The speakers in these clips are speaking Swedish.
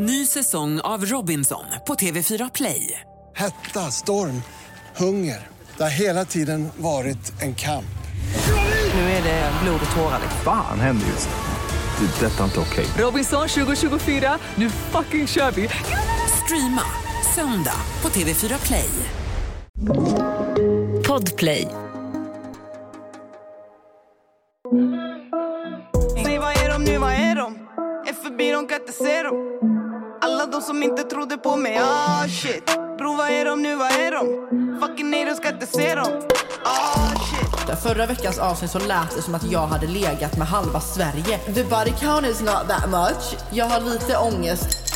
Ny säsong av Robinson på TV4 Play. Hetta, storm, hunger. Det har hela tiden varit en kamp. Nu är det blod och tårar. Fan händer just nu. Det. är Detta är inte okej. Robinson 2024, nu fucking kör vi! Streama söndag på TV4 Play. Podplay. Säg vad är de nu, vad är de? Är förbi, de kan inte se dem Alla de som inte trodde på mig, ah shit Bro vad är de nu, vad är de? Fucking nej, de ska inte se dem Ah shit Förra veckans avsnitt så lät det som att jag hade legat med halva Sverige. The body count is not that much. Jag har lite ångest.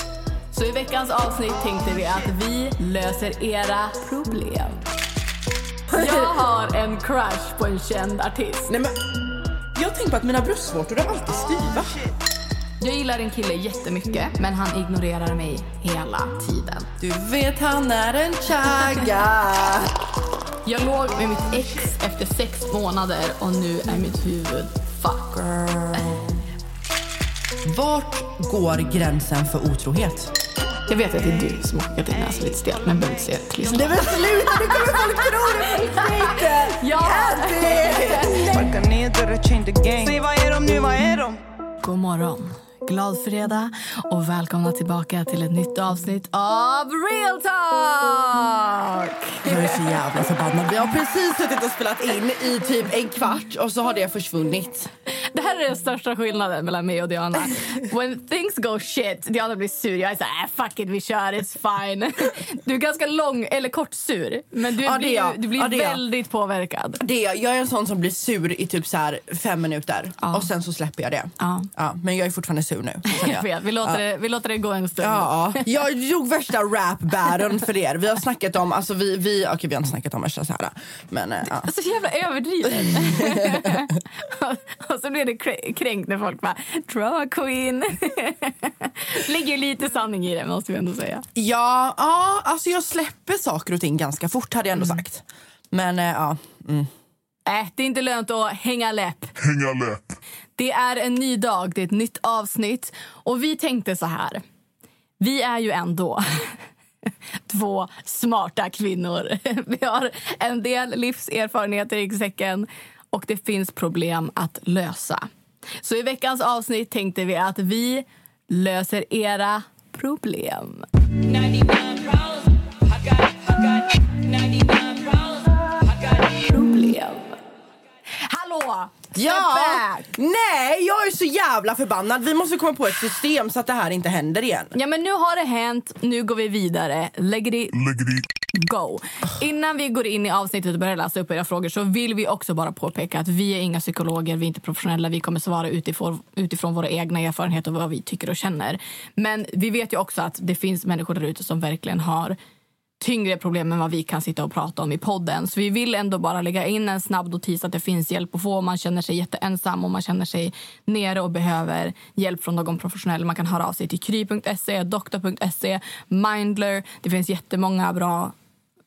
Så i veckans avsnitt tänkte vi att vi löser era problem. Jag har en crush på en känd artist. Nej men, jag tänker på att mina bröstvårtor är alltid styva. Jag gillar en kille jättemycket, men han ignorerar mig hela tiden. Du vet han är en chagga. Jag låg med mitt ex efter sex månader och nu är mitt huvud fuck. Vart går gränsen för otrohet? Jag vet att det är du som har skickat in näsan lite stelt, men behöver inte säga till lyssnarna. men sluta, nu kommer folk tro det på riktigt! Ja! Sparka ner dörrar, change the game Säg vad är de nu, vad är de? God morgon. Glad fredag och välkomna tillbaka till ett nytt avsnitt av Real Talk! Jag är så jävla förbannad. Vi har precis suttit och spelat in i typ en kvart och så har det försvunnit. Det här är den största skillnaden mellan mig och Diana. When things go shit, Diana blir sur. Jag är så här, äh, fuck it, vi kör, it's fine. Du är ganska lång, eller kort sur, men du Ja, blir, jag. du blir Ja, väldigt påverkad. Det, är- jag är en sån som blir sur i typ så här fem minuter Ja. och sen så släpper jag det. Ja. men jag är fortfarande sur nu. Jag vet, vi, låter det, vi låter det gå en stund. Ja, jag drog värsta rap battlen för er. Vi har snackat om, alltså vi, vi, okej vi har inte snackat om värsta så här. Men eh, ja. Så jävla överdrivet. och så blir det krä- kränkt när folk bara “drama queen”. ligger lite sanning i det, måste vi ändå säga. Ja, ja, alltså jag släpper saker och ting ganska fort hade jag ändå sagt. Men eh, ja, mm. Äh, det är inte lönt att hänga läpp. Hänga läpp. Det är en ny dag, det är ett nytt avsnitt. Och vi tänkte så här. Vi är ju ändå två smarta kvinnor. Vi har en del livserfarenheter i säcken och det finns problem att lösa. Så i veckans avsnitt tänkte vi att vi löser era problem. Problem. Hallå! Ja! back! Nej, jag är så jävla förbannad. Vi måste komma på ett system så att det här inte händer igen. Ja, men nu har det hänt. Nu går vi vidare. Lägg det go. Innan vi går in i avsnittet och börjar läsa upp era frågor så vill vi också bara påpeka att vi är inga psykologer, vi är inte professionella. Vi kommer svara utifrån, utifrån våra egna erfarenheter och vad vi tycker och känner. Men vi vet ju också att det finns människor där ute som verkligen har tyngre problem än vad vi kan sitta och prata om i podden. Så vi vill ändå bara lägga in en snabb notis att det finns hjälp att få om man känner sig jätteensam och man känner sig nere och behöver hjälp från någon professionell. Man kan höra av sig till kry.se, doktor.se, Mindler. Det finns jättemånga bra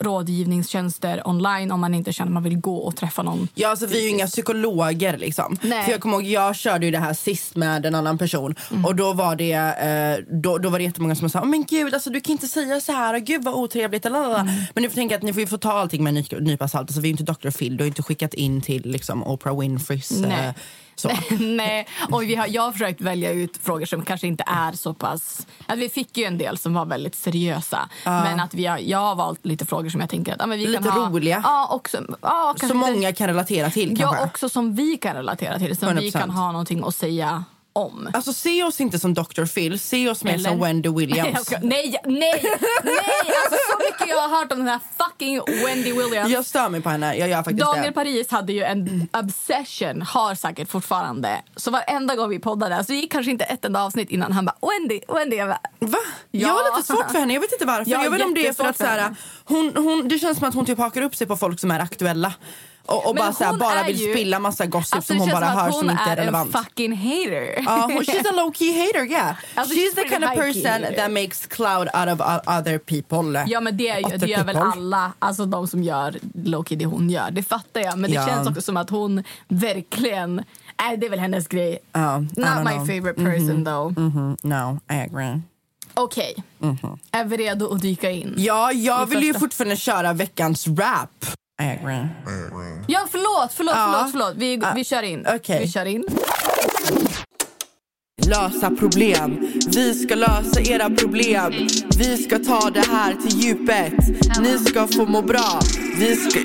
rådgivningstjänster online om man inte känner att man vill gå och träffa någon. Ja, alltså, vi är ju inga psykologer. Liksom. Nej. För jag kommer ihåg, jag körde ju det här sist med en annan person och då var det, eh, då, då var det jättemånga som sa "Åh, men gud alltså, du kan inte säga så här, gud vad otrevligt. lalala." Men ni får tänka att ni får ju få ta allting med en ny- nypa salt. Alltså, vi är ju inte Dr. Phil, du har inte skickat in till liksom, Oprah Winfreys eh. Så. Nej, och vi har, jag har försökt välja ut frågor som kanske inte är så pass... Att vi fick ju en del som var väldigt seriösa. Men att vi har, jag har valt lite frågor som jag tänker att ja, men vi Lite kan ha, roliga. Ja, också, ja, kanske Så inte- många kan relatera till kanske. Ja, också som vi kan relatera till. Som vi 100%. kan ha någonting att säga om. Alltså se oss inte som Dr. Phil, se oss mer som Wendy Williams. nej, nej, nej! Alltså så mycket jag har hört om den här fucking Wendy Williams. Jag stör mig på henne, jag gör faktiskt Daniel det. Paris hade ju en obsession, har säkert fortfarande. Så varenda gång vi poddade, så gick kanske inte ett enda avsnitt innan han bara Wendy, Wendy. Jag bara, Va? Ja. Jag har lite svårt för henne, jag vet inte varför. Jag har jag vet om det är för att så här, hon, hon, det känns som att hon typ hakar upp sig på folk som är aktuella. Och, och bara, så här, hon bara är vill ju- spilla massa gossip Alltså, som hon bara hör hon som inte är är relevant. en fucking hater. Ja, hon, she's a low key hater, yeah. Alltså, she's she's the kind of person hater. that makes cloud out of other people. Ja men det, är ju, det gör väl alla, alltså de som gör Loki det hon gör. Det fattar jag. Men det Ja. känns också som att hon verkligen, äh, det är väl hennes grej. I Not my know. favorite person though. Mhm, no, I agree. Okej. Är vi redo att dyka in? Ja, jag vill ju första- fortfarande köra veckans rap. Agree. Ja, förlåt, förlåt, Ja. förlåt. förlåt. Vi, vi kör in. okej. Vi kör in. Lösa problem. Vi ska lösa era problem. Vi ska ta det här till djupet. Ni ska få må bra. Vi ska...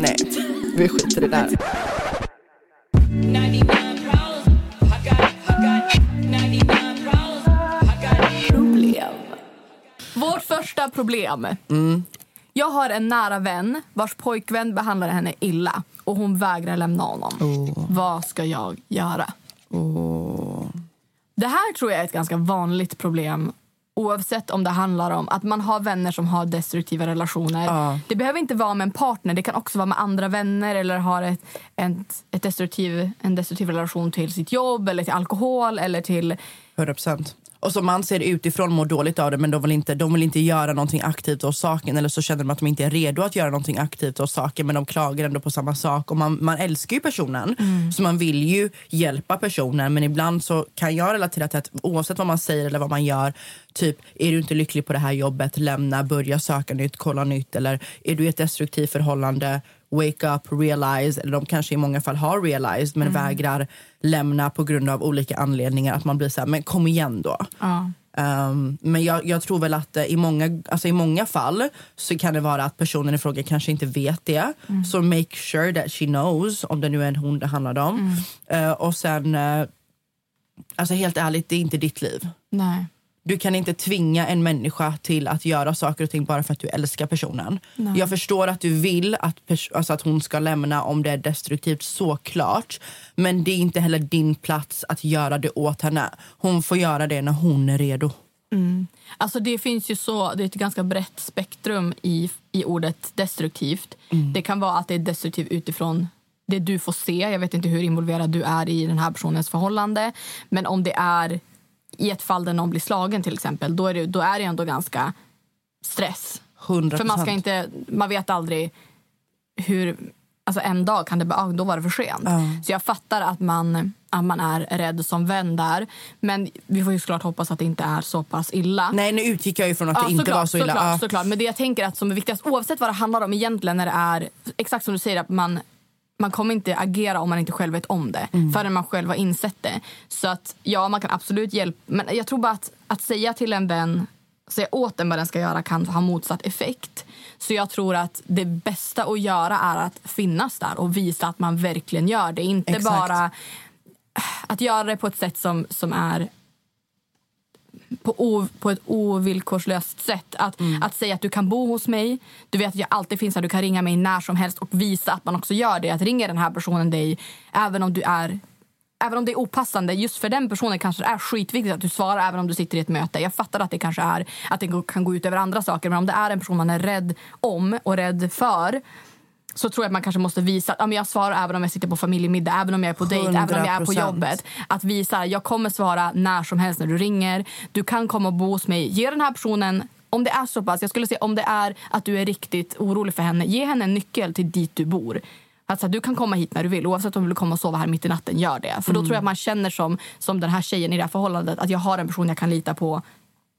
Nej, vi skiter i det där. Vårt första problem. Mm. Jag har en nära vän vars pojkvän behandlar henne illa och hon vägrar lämna honom. Oh. Vad ska jag göra? Det här tror jag är ett ganska vanligt problem oavsett om det handlar om att man har vänner som har destruktiva relationer. Ja. Det behöver inte vara med en partner, det kan också vara med andra vänner eller har ett, ett, ett destruktiv, en destruktiv relation till sitt jobb eller till alkohol eller till 100 procent. Och som man ser utifrån mår dåligt av det men de vill, inte, de vill inte göra någonting aktivt åt saken. Eller så känner de att de inte är redo att göra någonting aktivt åt saken men de klagar ändå på samma sak. Och man, man älskar ju personen så man vill ju hjälpa personen. Men ibland så kan jag relatera till att oavsett vad man säger eller vad man gör typ är du inte lycklig på det här jobbet, lämna, börja söka nytt, kolla nytt. Eller är du i ett destruktivt förhållande wake up, realize, eller de kanske i många fall har realized men vägrar lämna på grund av olika anledningar. Att man blir så här, men kom igen då. Um, men jag, jag tror väl att eh, i många, alltså i många fall så kan det vara att personen i fråga kanske inte vet det. Så make sure that she knows, om det nu är en hon det handlar om. Eh, och sen, eh, alltså helt ärligt, det är inte ditt liv. Nej. Du kan inte tvinga en människa till att göra saker och ting bara för att du älskar personen. Jag förstår att du vill att, alltså att hon ska lämna om det är destruktivt, såklart. Men det är inte heller din plats att göra det åt henne. Hon får göra det när hon är redo. Alltså det finns ju så, det är ett ganska brett spektrum i, i ordet destruktivt. Det kan vara att det är destruktivt utifrån det du får se. Jag vet inte hur involverad du är i den här personens förhållande. Men om det är i ett fall där någon blir slagen till exempel, då är det, då är det ändå ganska stress. 100%. För man ska inte, man vet aldrig hur, alltså en dag kan det bara, ah, då var det för sent. Så jag fattar att man, att man är rädd som vän där. Men vi får ju såklart hoppas att det inte är så pass illa. Nej, nu utgick jag ju från att Ja, det inte såklart, var så illa. Såklart, Ja. såklart. Men det jag tänker att som är viktigast, oavsett vad det handlar om egentligen när det är, exakt som du säger, att man man kommer inte agera om man inte själv vet om det Mm. förrän man själv har insett det. Så att ja, man kan absolut hjälpa. Men jag tror bara att, att säga till en vän, säga åt den vad den ska göra kan ha motsatt effekt. Så jag tror att det bästa att göra är att finnas där och visa att man verkligen gör det. Inte Exakt. bara att göra det på ett sätt som, som är på, o, på ett ovillkorslöst sätt. Att, att säga att du kan bo hos mig, du vet att jag alltid finns här, du kan ringa mig när som helst och visa att man också gör det. Att ringer den här personen dig även om du är Även om det är opassande, just för den personen kanske det är skitviktigt att du svarar även om du sitter i ett möte. Jag fattar att det kanske är att det kan gå ut över andra saker men om det är en person man är rädd om och rädd för så tror jag att man kanske måste visa att ja, men jag svarar även om jag sitter på familjemiddag, även om jag är på dejt, även om jag är på 100%. jobbet. Att visa jag kommer svara när som helst när du ringer. Du kan komma och bo hos mig. Ge den här personen om det är så pass, jag skulle säga om det är att du är riktigt orolig för henne, ge henne en nyckel till dit du bor. Alltså, du kan komma hit när du vill, oavsett om du vill komma och sova här mitt i natten, gör det. För då tror jag att man känner som, som den här tjejen i det här förhållandet, att jag har en person jag kan lita på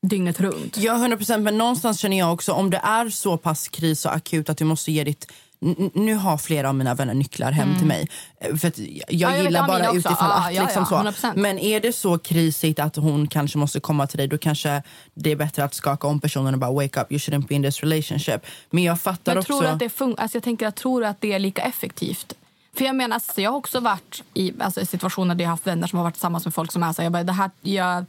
dygnet runt. Ja, 100 procent. Men någonstans känner jag också om det är så pass kris och akut att du måste ge ditt... Nu har flera av mina vänner nycklar hem till mig. Eh, För jag Mm. jag gillar ja, bara utifall Ja, att. ja, liksom ja, så. 100%. Men är det så krisigt att hon kanske måste komma till dig då kanske det är bättre att skaka om personen och bara wake up, you shouldn't be in this relationship. Men jag fattar Men också... tror att det fun- alltså jag tänker att tror att det är lika effektivt? För jag menar, alltså, jag har också varit i, alltså, situationer där jag har haft vänner som har varit tillsammans med folk som är så här, jag bara, det här, jag,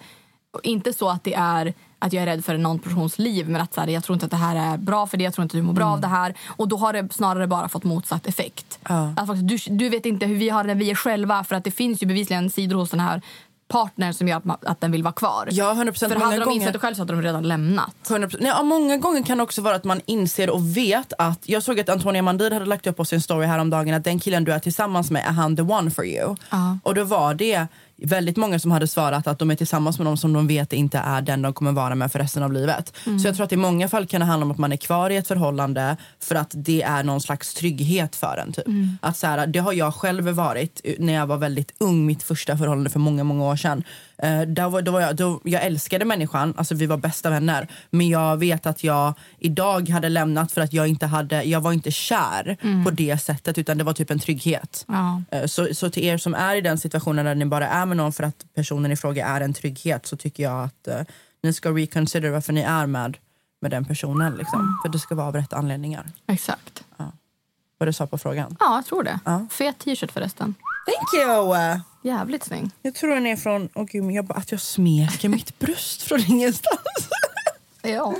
inte så att det är att jag är rädd för någon persons liv men att så här, jag tror inte att det här är bra för det, jag tror inte att du mår bra av det här. Och då har det snarare bara fått motsatt effekt. Att faktiskt, du, du vet inte hur vi har det när vi är själva för att det finns ju bevisligen sidor hos den här partnern som gör att, att den vill vara kvar. Ja, 100%. För Många hade de gånger- insett det själv så hade de redan lämnat. 100%. Nej, ja, många gånger kan det också vara att man inser och vet att... Jag såg att Antonia Mandir hade lagt upp på sin story häromdagen att den killen du är tillsammans med är han the one for you. Ja. Och då var det väldigt många som hade svarat att de är tillsammans med någon som de vet inte är den de kommer vara med för resten av livet. Så jag tror att i många fall kan det handla om att man är kvar i ett förhållande för att det är någon slags trygghet för en. Typ. Att så här, det har jag själv varit när jag var väldigt ung, mitt första förhållande för många, många år sedan. Eh, då var, då var jag, då, jag älskade människan, alltså vi var bästa vänner. Men jag vet att jag idag hade lämnat för att jag inte hade, jag var inte kär på det sättet utan det var typ en trygghet. Ja. Eh, Så, så till er som är i den situationen där ni bara är med någon för att personen i fråga är en trygghet så tycker jag att eh, ni ska reconsider varför ni är med, med den personen. Liksom. För det ska vara av rätt anledningar. Exakt. Vad du sa på frågan. Ja, jag tror det. Ja. Fet t-shirt förresten. Thank you! Jävligt snygg. Jag tror den är från, åh gud, jag, bara- att jag smeker mitt bröst från ingenstans. Ja.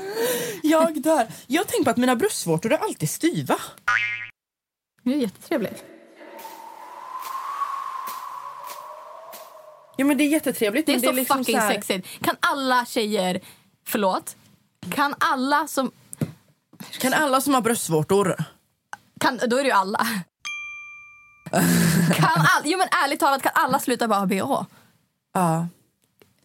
Jag där. Jag tänker på att mina bröstvårtor är alltid styva. Det är jättetrevligt. Ja men det är jättetrevligt. Det är så liksom fucking så här- sexigt. Kan alla tjejer... Förlåt? Kan alla som... Kan alla som har bröstvårtor Kan, då är det ju alla. kan all, jo, men ärligt talat, kan alla sluta bara ha bh? Ja.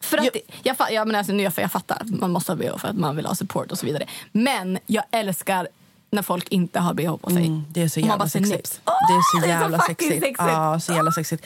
För att det, jag, fa- jag, men alltså, nu, jag, jag fattar att man måste ha bh för att man vill ha support och så vidare. Men jag älskar när folk inte har bh på sig. Mm, det är så jävla sexigt. nips. det är så det är så jävla sexigt. sexigt. Ja, så jävla sexigt.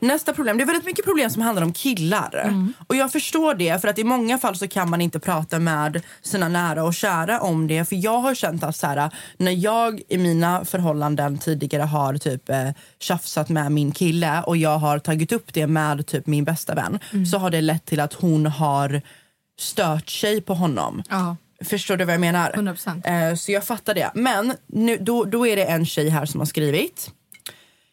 nästa problem. Det är väldigt mycket problem som handlar om killar. Och jag förstår det, för att i många fall så kan man inte prata med sina nära och kära om det. För jag har känt att så här, när jag i mina förhållanden tidigare har typ eh, tjafsat med min kille och jag har tagit upp det med typ min bästa vän så har det lett till att hon har stört sig på honom. Ja. Förstår du vad jag menar? 100%. Eh, så jag fattar det. Men nu, då, då är det en tjej här som har skrivit.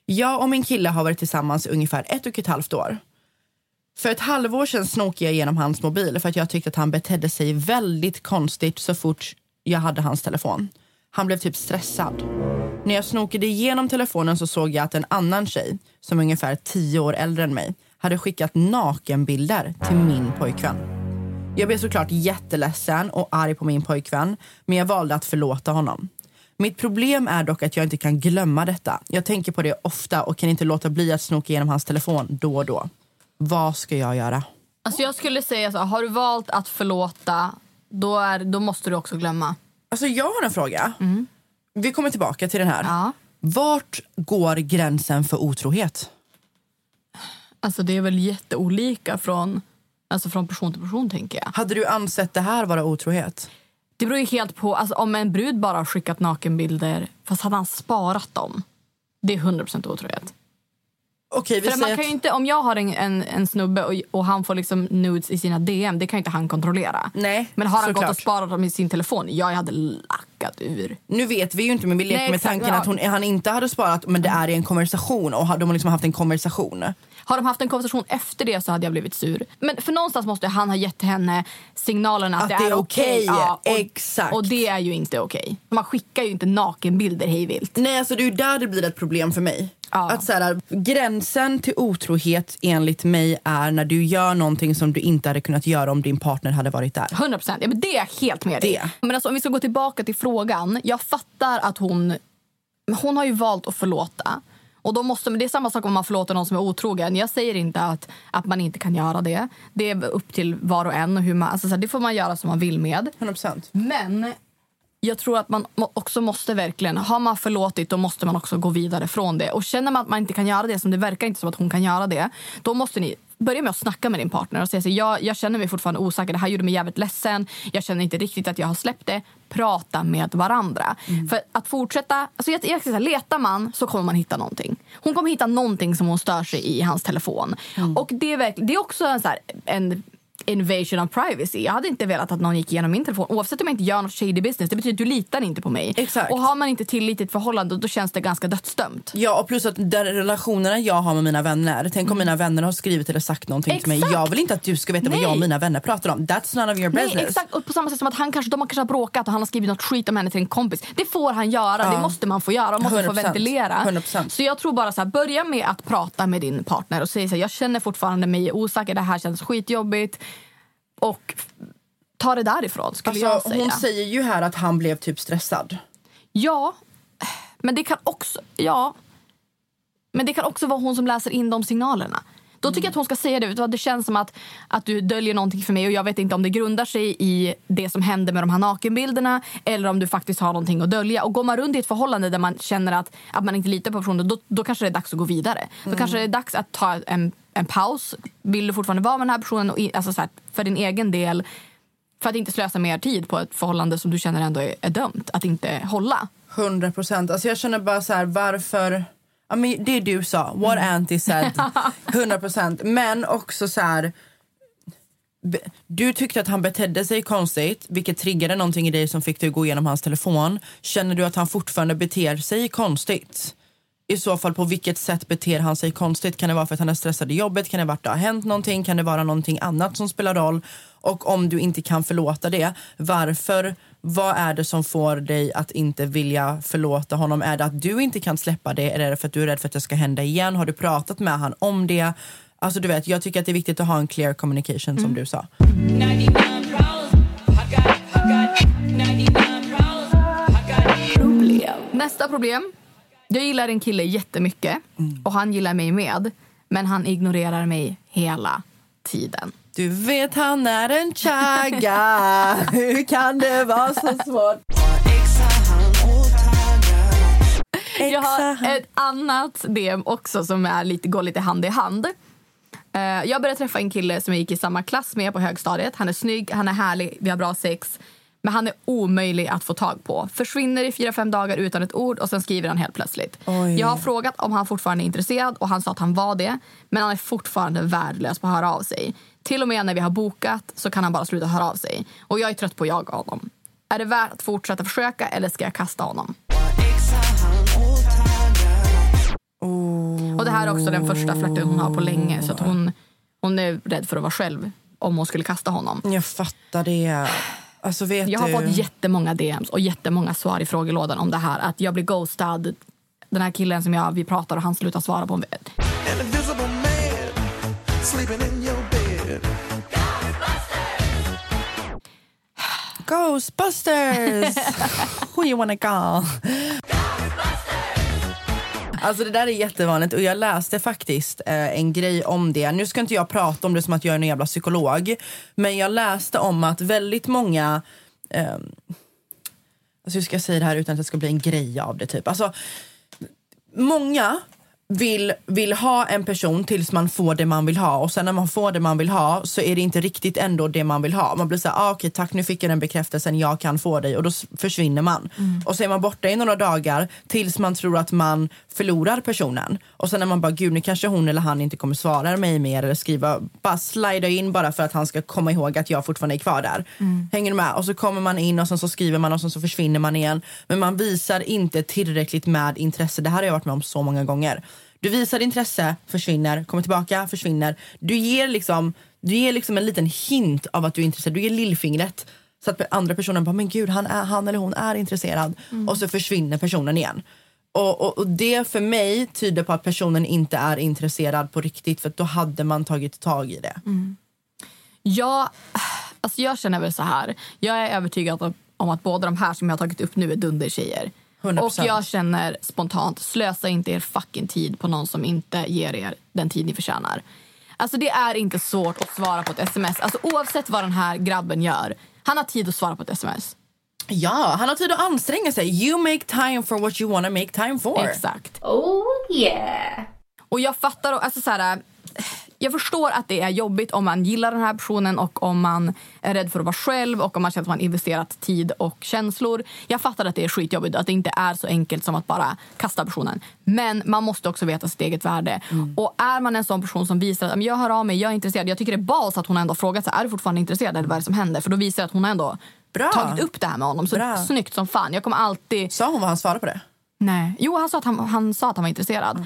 Jag och min kille har varit tillsammans i ungefär ett och ett halvt år. För ett halvår sedan snokade jag igenom hans mobil för att jag tyckte att han betedde sig väldigt konstigt så fort jag hade hans telefon. Han blev typ stressad. När jag snokade igenom telefonen så såg jag att en annan tjej, som är ungefär tio år äldre än mig, hade skickat nakenbilder till min pojkvän. Jag blev såklart jätteledsen och arg på min pojkvän, men jag valde att förlåta honom. Mitt problem är dock att jag inte kan glömma detta. Jag tänker på det ofta och kan inte låta bli att snoka igenom hans telefon då och då. Vad ska jag göra? Alltså jag skulle säga så, har du valt att förlåta, då, är, då måste du också glömma. Alltså jag har en fråga. Vi kommer tillbaka till den här. Ja. Vart går gränsen för otrohet? Alltså det är väl jätteolika från, alltså från person till person tänker jag. Hade du ansett det här vara otrohet? Det beror ju helt på, alltså om en brud bara har skickat nakenbilder fast hade han sparat dem. Det är 100% otrohet. Okej, vi För man kan ju inte, om jag har en, en, en snubbe och, och han får liksom nudes i sina DM, det kan inte han kontrollera. Nej, Men har han gått och sparat dem i sin telefon, ja, jag hade lackat ur. Nu vet vi ju inte, men vi leker Nej, med tanken ja. att hon, han inte hade sparat, men det är i en konversation och de har liksom haft en konversation. Har de haft en konversation efter det så hade jag blivit sur. Men för någonstans måste han ha gett henne signalen att, Att det är okej, Ja, och, exakt. Och det är ju inte okej. Man skickar ju inte nakenbilder hej vilt. Nej, alltså det är där det blir ett problem för mig. Ja. Att så här, gränsen till otrohet enligt mig är när du gör någonting som du inte hade kunnat göra om din partner hade varit där. 100 procent. Ja, men det är jag helt med dig. Det. Men alltså, om vi ska gå tillbaka till frågan. Jag fattar att hon... Hon har ju valt att förlåta. Och då måste, det är samma sak om man förlåter någon som är otrogen. Jag säger inte att, att man inte kan göra det. Det är upp till var och en. Och hur man, alltså, så här, det får man göra som man vill med. 100%. Men jag tror att man också måste verkligen, har man förlåtit då måste man också gå vidare från det. Och känner man att man inte kan göra det, som det verkar inte som att hon kan göra det, då måste ni börja med att snacka med din partner och säga så jag, jag känner mig fortfarande osäker, det här gjorde mig jävligt ledsen, jag känner inte riktigt att jag har släppt det. Prata med varandra. För att fortsätta, alltså jag, jag säga, letar man så kommer man hitta någonting. Hon kommer hitta någonting som hon stör sig i hans telefon. Och det är, verkligen, det är också en, så här, en invasion of privacy. Jag hade inte velat att någon gick igenom min telefon oavsett om jag inte gör något shady business. Det betyder att du litar inte på mig. Exakt. Och har man inte tillit i ett förhållande då känns det ganska dödsdömt. Ja och plus att de relationerna jag har med mina vänner, tänk om mina vänner har skrivit eller sagt någonting till mig. Exakt. Jag vill inte att du ska veta vad Nej. jag och mina vänner pratar om. That's none of your business. Nej, exakt. Och på samma sätt som att han kanske, de har kanske har bråkat och han har skrivit något skit om henne till en kompis. Det får han göra. Ja. Det måste man få göra. Man måste få 100%. ventilera. 100%. Så jag tror bara så här, börja med att prata med din partner och säga så här, jag känner fortfarande mig osäker. Det här känns skitjobbigt. Och ta det därifrån skulle jag Alltså, säga. hon säger ju här att han blev typ stressad. Ja, men det kan också... Ja. Men det kan också vara hon som läser in de signalerna. Då tycker jag att hon ska säga det. Det känns som att, att du döljer någonting för mig och jag vet inte om det grundar sig i det som hände med de här nakenbilderna eller om du faktiskt har någonting att dölja. Och går man runt i ett förhållande där man känner att, att man inte litar på personen då, då kanske det är dags att gå vidare. Då kanske det är dags att ta en, en paus. Vill du fortfarande vara med den här personen och, i- alltså så här, för din egen del för att inte slösa mer tid på ett förhållande som du känner ändå är, är dömt att inte hålla. 100 procent. Alltså jag känner bara så här, varför... Ja, men det du sa, what Anty said. 100 procent. Men också så här... Du tyckte att han betedde sig konstigt, vilket triggade någonting i dig som fick dig att gå igenom hans telefon. Känner du att han fortfarande beter sig konstigt? I så fall, på vilket sätt beter han sig konstigt? Kan det vara för att han är stressad i jobbet? Kan det vara att det har hänt någonting? Kan det vara någonting annat som spelar roll? Och om du inte kan förlåta det, varför? Vad är det som får dig att inte vilja förlåta honom? Är det att du inte kan släppa det? Eller är det för att du är rädd för att det ska hända igen? Har du pratat med han om det? Alltså du vet, jag tycker att det är viktigt att ha en clear communication som du sa. Nästa problem. Jag gillar en kille jättemycket och han gillar mig med. Men han ignorerar mig hela tiden. Du vet han är en chagga Hur kan det vara så svårt? Jag har ett annat DM också som är lite, går lite hand i hand. Eh, Jag började träffa en kille som jag gick i samma klass med på högstadiet. Han är snygg, han är härlig, vi har bra sex. Men han är omöjlig att få tag på. Försvinner i fyra, fem dagar utan ett ord och sen skriver han helt plötsligt. Oj. Jag har frågat om han fortfarande är intresserad och han sa att han var det. Men han är fortfarande värdelös på att höra av sig. Till och med när vi har bokat så kan han bara sluta höra av sig. Och jag är trött på att jaga honom. Är det värt att fortsätta försöka eller ska jag kasta honom? Och det här är också den första flörten hon har på länge. Så att hon, hon är rädd för att vara själv om hon skulle kasta honom. Jag fattar det. Alltså vet Jag har du... fått jättemånga DMs och jättemånga svar i frågelådan om det här. Att jag blir ghostad. Den här killen som jag, vi pratar och han slutar svara på bed. Ghostbusters! Who you wanna go? Alltså det där är jättevanligt och jag läste faktiskt eh, en grej om det. Nu ska inte jag prata om det som att jag är en jävla psykolog. Men jag läste om att väldigt många... Eh, alltså hur ska jag säga det här utan att det ska bli en grej av det typ. Alltså många vill, vill ha en person tills man får det man vill ha och sen när man får det man vill ha så är det inte riktigt ändå det man vill ha. Man blir så här, ah, okej tack nu fick jag den bekräftelsen, jag kan få dig och då försvinner man. Och så är man borta i några dagar tills man tror att man förlorar personen. Och sen när man bara, gud nu kanske hon eller han inte kommer svara mig mer eller skriva, bara slida in bara för att han ska komma ihåg att jag fortfarande är kvar där. Hänger du med? Och så kommer man in och sen så skriver man och sen så försvinner man igen. Men man visar inte tillräckligt med intresse. Det här har jag varit med om så många gånger. Du visar intresse, försvinner, kommer tillbaka, försvinner. Du ger liksom, du ger liksom en liten hint av att du är intresserad. Du ger lillfingret. Så att andra personen bara, men gud han, är, han eller hon är intresserad. Och så försvinner personen igen. Och, och, och det för mig tyder på att personen inte är intresserad på riktigt. För då hade man tagit tag i det. Jag, alltså jag känner väl så här. Jag är övertygad om, om att båda de här som jag har tagit upp nu är dundertjejer. 100%. Och jag känner spontant, slösa inte er fucking tid på någon som inte ger er den tid ni förtjänar. Alltså det är inte svårt att svara på ett sms. Alltså oavsett vad den här grabben gör. Han har tid att svara på ett sms. Ja, han har tid att anstränga sig. You make time for what you wanna make time for. Exakt. Oh yeah. Och jag fattar, alltså så här, jag förstår att det är jobbigt om man gillar den här personen och om man är rädd för att vara själv och om man känner att man investerat tid och känslor. Jag fattar att det är skitjobbigt att det inte är så enkelt som att bara kasta personen. Men man måste också veta sitt eget värde. Och är man en sån person som visar att "Men jag hör av mig, jag är intresserad. Jag tycker det är bas att hon ändå frågat sig, är du fortfarande intresserad eller vad som händer? För då visar att hon ändå Bra. tagit upp det här med honom. Så Bra. snyggt som fan. Jag kommer alltid... Sa hon vad han svarade på det? Nej. Jo, han sa att han, han, sa att han var intresserad.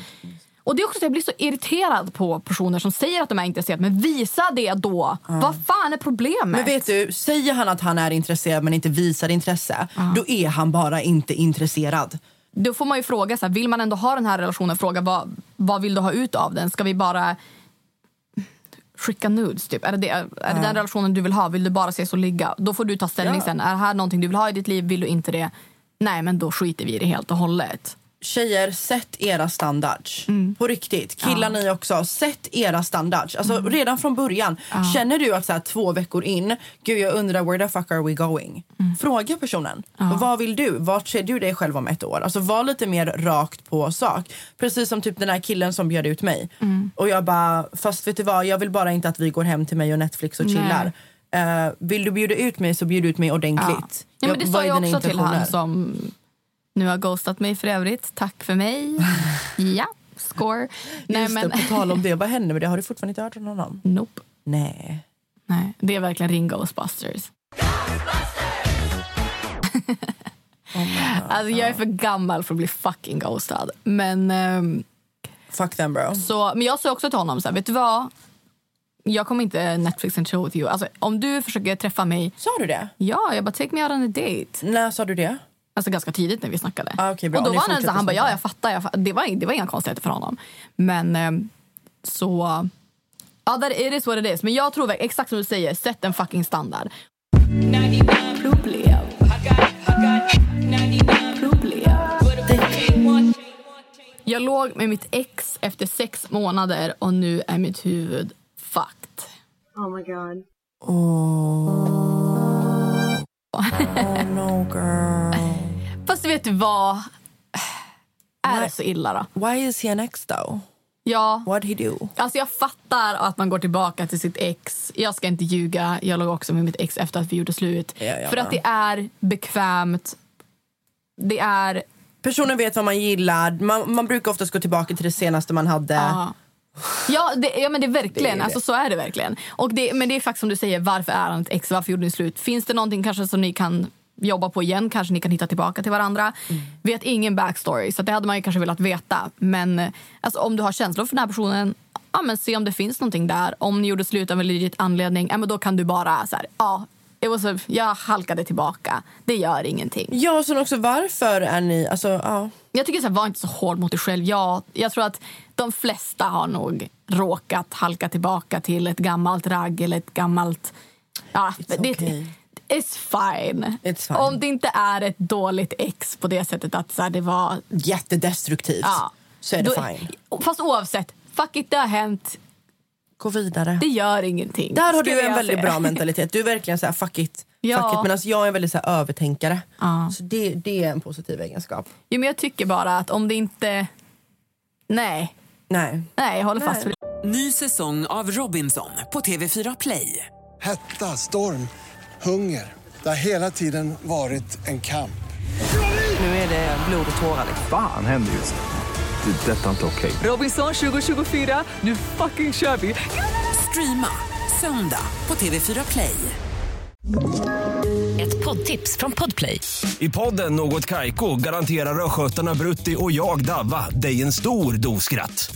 Och det är också så jag blir så irriterad på personer som säger att de är intresserade men visa det då. Vad fan är problemet? Men vet du, säger han att han är intresserad men inte visar intresse, då är han bara inte intresserad. Då får man ju fråga, så här, vill man ändå ha den här relationen, fråga vad, vad vill du ha ut av den? Ska vi bara skicka nudes? Typ? Är det, det, är det den relationen du vill ha? Vill du bara ses och ligga? Då får du ta ställning Ja. sen. Är det här någonting du vill ha i ditt liv? Vill du inte det? Nej, men då skiter vi i det helt och hållet. Tjejer, sätt era standards. På riktigt. Killar ni också, sätt era standards. Alltså redan från början. Känner du att så här, två veckor in, gud jag undrar where the fuck are we going? Fråga personen. Vad vill du? Vart ser du dig själv om ett år? Alltså var lite mer rakt på sak. Precis som typ den här killen som bjöd ut mig. Och jag bara, fast vet du vad, jag vill bara inte att vi går hem till mig och Netflix och chillar. Eh, vill du bjuda ut mig så bjud ut mig ordentligt. Ja, men det sa jag också till han som nu har ghostat mig för övrigt. Tack för mig. ja, score. Nej, Just men... det, på tal om det, vad hände med det? Har du fortfarande inte hört från honom? Nope. Nej. Nej, det är verkligen ring Ghostbusters. alltså, jag är för gammal för att bli fucking ghostad. Men, ehm, Fuck them bro. så, men jag sa också till honom, så här, vet du vad? Jag kommer inte Netflix and chill with you. Alltså, om du försöker träffa mig... Sa du det? Ja, jag bara take me out on a date. När sa du det? Alltså ganska tidigt när vi snackade. Ah, bra. och då var han så han bara, ja jag fattar. Jag fattar. Det, var, det var inga konstigheter för honom. Men ehm, så... Ja, that, it is what it is. Men jag tror exakt som du säger, sätt en fucking standard. Problem. Problem. Jag låg med mitt ex efter sex månader och nu är mitt huvud fucked. Oh my god. Oh no girl. Fast vet du vad? Är det så illa då? Why is he an ex though? Ja. What he do? Alltså jag fattar att man går tillbaka till sitt ex. Jag ska inte ljuga. Jag låg också med mitt ex efter att vi gjorde slut. Ja, För att det är bekvämt. Det är... Personen vet vad man gillar. Man, man brukar oftast gå tillbaka till det senaste man hade. Ja. Ja, det, ja men det är verkligen. Det är. Alltså, så är det verkligen. Och det, men det är faktiskt som du säger, varför är han ett ex? Varför gjorde ni slut? Finns det någonting kanske som ni kan jobba på igen? Kanske ni kan hitta tillbaka till varandra? Mm. Vet ingen backstory, så det hade man ju kanske velat veta. Men alltså, om du har känslor för den här personen, ja, men se om det finns någonting där. Om ni gjorde slut av en legit anledning, ja, men då kan du bara så här, ja, it was a, jag halkade tillbaka. Det gör ingenting. Ja, och sen också varför är ni... Alltså, ja. Jag tycker så här, var inte så hård mot dig själv. Jag, jag tror att de flesta har nog råkat halka tillbaka till ett gammalt ragg eller ett gammalt... Ja, It's det, okay. It's fine. It's fine. Om det inte är ett dåligt ex på det sättet att så här, det var... Jättedestruktivt. Ja, Så är det då- fine. Fast oavsett, fuck it, det har hänt. Gå vidare. Det gör ingenting. Där har du en väldigt säga. bra mentalitet. Du är verkligen så här, fuck it. Ja. Fuck it. Medan jag är en väldigt så här, övertänkare. Ja. Så det, det är en positiv egenskap. Jo, men jag tycker bara att om det inte... Nej, Nej. nej jag håller fast vid Ny säsong av Robinson på TV4 Play. Hetta, storm, hunger. Det har hela tiden varit en kamp. Nu är det blod och tårar. Fan händer just det. Det är detta inte okej. Robinson 2024, nu fucking kör vi! Streama söndag på TV4 Play. Ett poddtips från Podplay. I podden Något Kaiko garanterar östgötarna Brutti och jag, Davva, dig en stor dos skratt.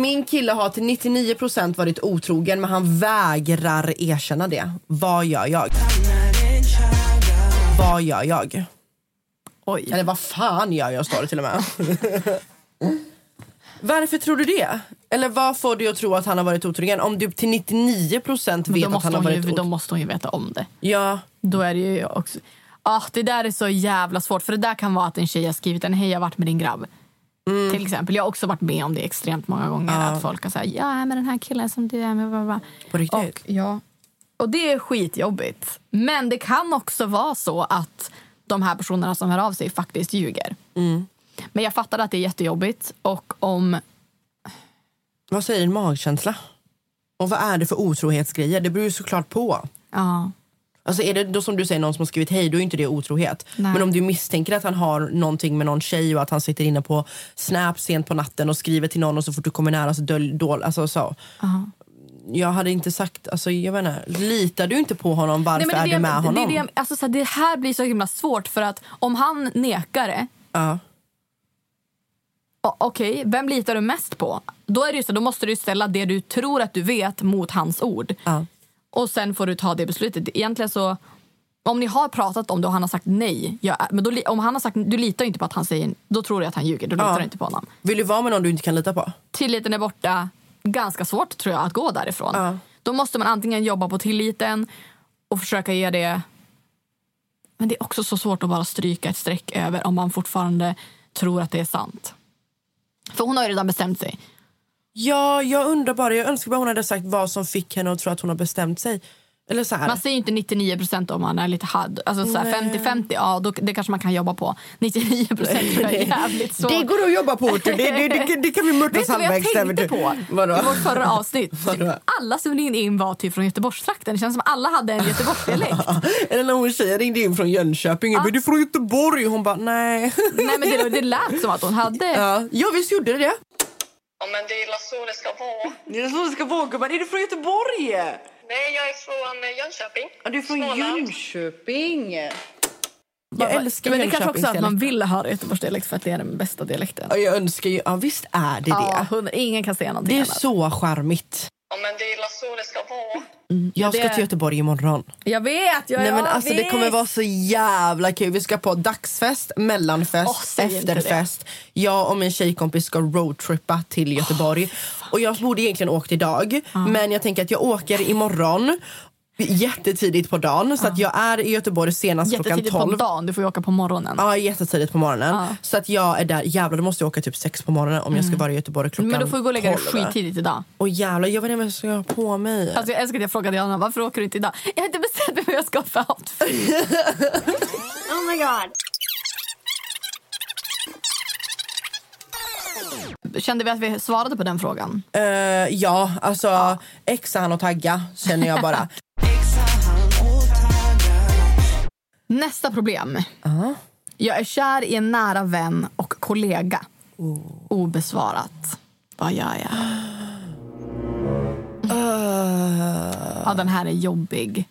Min kille har till 99% varit otrogen men han vägrar erkänna det. Vad gör jag? Vad gör jag? Oj. Eller vad fan gör jag står det till och med. Varför tror du det? Eller vad får du att tro att han har varit otrogen? Om du till 99 procent vet att han har varit ju, då otrogen. måste hon ju veta om det. Ja. Då är det ju också... Ah, det där är så jävla svårt. För det där kan vara att en tjej har skrivit en hej jag har varit med din grabb. Till exempel. Jag har också varit med om det extremt många gånger. Mm. Ja. Att folk har sagt ja men den här killen som du är med. Bla, bla. På riktigt? Och, ja. och det är skitjobbigt. Men det kan också vara så att de här personerna som hör av sig faktiskt ljuger. Mm. Men jag fattar att det är jättejobbigt. Och om... Vad säger din magkänsla? Och vad är det för otrohetsgrejer? Det beror ju såklart på. Ja. Alltså är det då som du säger någon som har skrivit hej, då är inte det otrohet. Nej. Men om du misstänker att han har någonting med någon tjej och att han sitter inne på Snap sent på natten och skriver till någon och så fort du kommer nära så dölj, dål, alltså så. Ja. Jag hade inte sagt, alltså jag menar, litar du inte på honom, varför Nej, är du med det, honom? Det, det, alltså, så här, det här blir så himla svårt för att om han nekar det. O- Okej, vem litar du mest på? Då, är det så, då måste du ställa det du tror att du vet mot hans ord. Ja. Och sen får du ta det beslutet. Egentligen så, om ni har pratat om det och han har sagt nej. Ja, men då, om han har sagt, du litar inte på att han säger då tror du att han ljuger. Då litar Ja. du inte på honom. Vill du vara med någon du inte kan lita på? Tilliten är borta. Ganska svårt tror jag att gå därifrån. Då måste man antingen jobba på tilliten och försöka ge det... Men det är också så svårt att bara stryka ett streck över om man fortfarande tror att det är sant. För hon har ju redan bestämt sig. Ja, jag undrar bara, jag önskar bara hon hade sagt vad som fick henne att tro att hon har bestämt sig. Eller så här. Man säger ju inte 99 procent om man är lite hadd. Alltså så här Nej. 50-50, ja då, det kanske man kan jobba på. 99 procent är jävligt svårt. Det går att jobba på, det, det, det, det kan vi Vet mörtas du vad jag halvvägs. tänkte på Vadå? i vårt förra avsnitt? Alla som ringde in var typ från Göteborgstrakten. Det känns som alla hade en Göteborgsdialekt. Eller när hon tjejen ringde in från Jönköping. Jag bara, du är från Göteborg. Hon bara, nej. Nej men det, det lät som att hon hade... Ja, ja visst gjorde det. Ja, men det är så det ska vara. Det är så det ska vara gumman. Är du från Göteborg? Nej, jag är från eh, Jönköping. Ja, du är från Småland. Jönköping. Jag älskar men det kanske också att man vill höra Göteborgsdialekt för att det är den bästa dialekten. Ja, jag önskar ju, ja visst är det Ja, det. hund- ingen kan säga någonting Det är annat. så charmigt. Ja, men det är så det ska vara. Jag ska det- till Göteborg imorgon. Jag vet! Jag, Nej, men ja, alltså, det kommer vara så jävla kul. Vi ska på dagsfest, mellanfest, inte efterfest. Jag och min tjejkompis ska roadtrippa till Göteborg. och jag borde egentligen åkt idag, men jag tänker att jag åker imorgon jättetidigt på dagen. Så att jag är i Göteborg senast klockan Jättetidigt 12. på dagen, du får ju åka på morgonen. Ja, jättetidigt på morgonen. Ja. Så att jag är där. Jävlar, då måste jag åka typ sex på morgonen om jag ska vara i Göteborg klockan Men då får du gå och lägga dig 12. skittidigt idag. Och jävlar, jag vet inte vad jag ska ha på mig. Alltså jag älskar att jag frågade Johanna varför åker du inte idag? Jag har inte bestämt mig vad jag ska ha för outfit. Oh my god. Kände vi att vi svarade på den frågan? Eh, ja, alltså exa han och tagga känner jag bara. Nästa problem. Jag är kär i en nära vän och kollega. Obesvarat. Vad gör jag? Ja, den här är jobbig.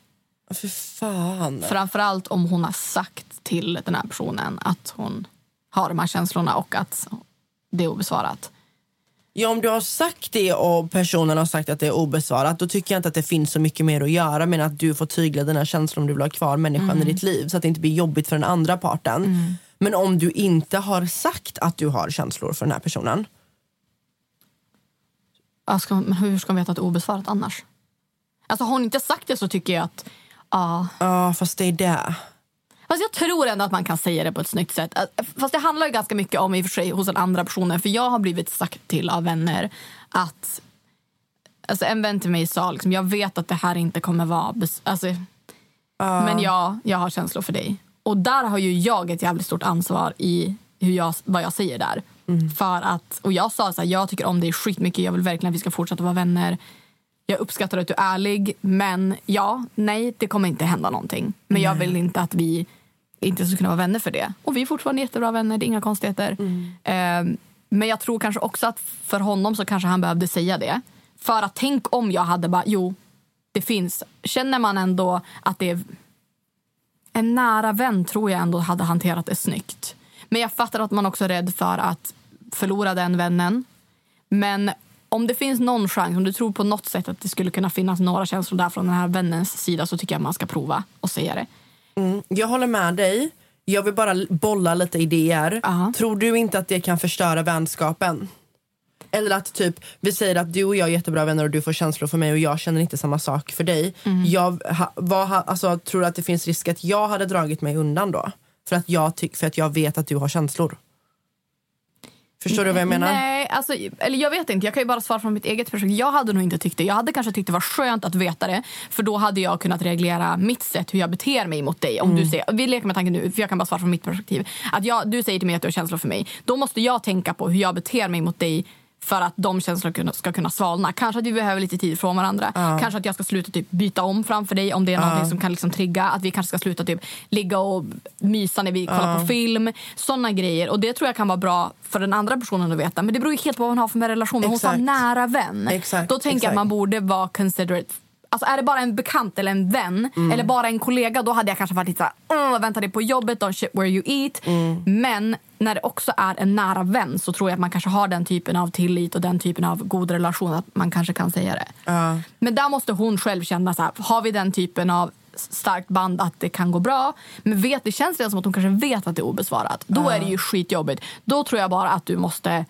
För fan. Framförallt om hon har sagt till den här personen att hon har de här känslorna och att det är obesvarat. Ja, om du har sagt det och personen har sagt att det är obesvarat då tycker jag inte att det finns så mycket mer att göra men att du får tygla dina känslor om du vill ha kvar människan Mm. i ditt liv så att det inte blir jobbigt för den andra parten. Men om du inte har sagt att du har känslor för den här personen ska, hur ska hon veta att det är obesvarat annars? Alltså har hon inte sagt det så tycker jag att... Ja. Ja, fast det är det. Fast jag tror ändå att man kan säga det på ett snyggt sätt. Att- Fast det handlar ju ganska mycket om i och för sig hos den andra personen. För jag har blivit sagt till av vänner att... Alltså en vän till mig sa liksom, jag vet att det här inte kommer vara... Alltså, Men ja, jag har känslor för dig. Och där har ju jag ett jävligt stort ansvar i hur jag, vad jag säger där. För att, och jag sa så här, jag tycker om dig skitmycket, jag vill verkligen att vi ska fortsätta vara vänner. Jag uppskattar att du är ärlig, men ja, nej, det kommer inte hända någonting. Men jag vill inte att vi inte ska kunna vara vänner för det. Och vi är fortfarande jättebra vänner, det är inga konstigheter. Ehm, men jag tror kanske också att för honom så kanske han behövde säga det. För att tänk om jag hade bara, jo, det finns. Känner man ändå att det är en nära vän tror jag ändå hade hanterat det snyggt. Men jag fattar att man också är rädd för att förlora den vännen. Men om det finns någon chans, om du tror på något sätt att det skulle kunna finnas några känslor där från den här vännens sida så tycker jag man ska prova och säga det. Mm, jag håller med dig. Jag vill bara bolla lite idéer. Tror du inte att det kan förstöra vänskapen? Eller att typ, vi säger att du och jag är jättebra vänner och du får känslor för mig och jag känner inte samma sak för dig. Mm. Jag ha, vad, alltså, tror du att det finns risk att jag hade dragit mig undan då? För att jag, tyck, för att jag vet att du har känslor. Förstår du vad jag menar? Nej, alltså, eller jag vet inte. Jag kan ju bara svara från mitt eget perspektiv. Jag hade nog inte tyckt det. Jag hade kanske tyckt det var skönt att veta det. För då hade jag kunnat reglera mitt sätt hur jag beter mig mot dig. Om du Mm. säger, vi leker med tanken nu, för jag kan bara svara från mitt perspektiv. Att jag, du säger till mig att du har känslor för mig. Då måste jag tänka på hur jag beter mig mot dig för att de känslorna ska kunna svalna. Kanske att vi behöver lite tid från varandra. Kanske att jag ska sluta typ byta om framför dig om det är någonting som kan liksom trigga. Att vi kanske ska sluta typ ligga och mysa när vi kollar på film. Såna grejer. Och det tror jag kan vara bra för den andra personen att veta. Men det beror helt på vad man har för relation. Om hon sa nära vän. Exakt, Då tänker jag exakt. att man borde vara considerate. Alltså är det bara en bekant eller en vän Mm. eller bara en kollega då hade jag kanske varit lite såhär, "Åh, vänta dig på jobbet, don't shit where you eat. Mm. Men när det också är en nära vän så tror jag att man kanske har den typen av tillit och den typen av god relation att man kanske kan säga det. Ja. Men där måste hon själv känna så här, har vi den typen av starkt band att det kan gå bra. Men vet, det känns redan som att hon kanske vet att det är obesvarat. Då Ja. är det ju skitjobbigt. Då tror jag bara att du måste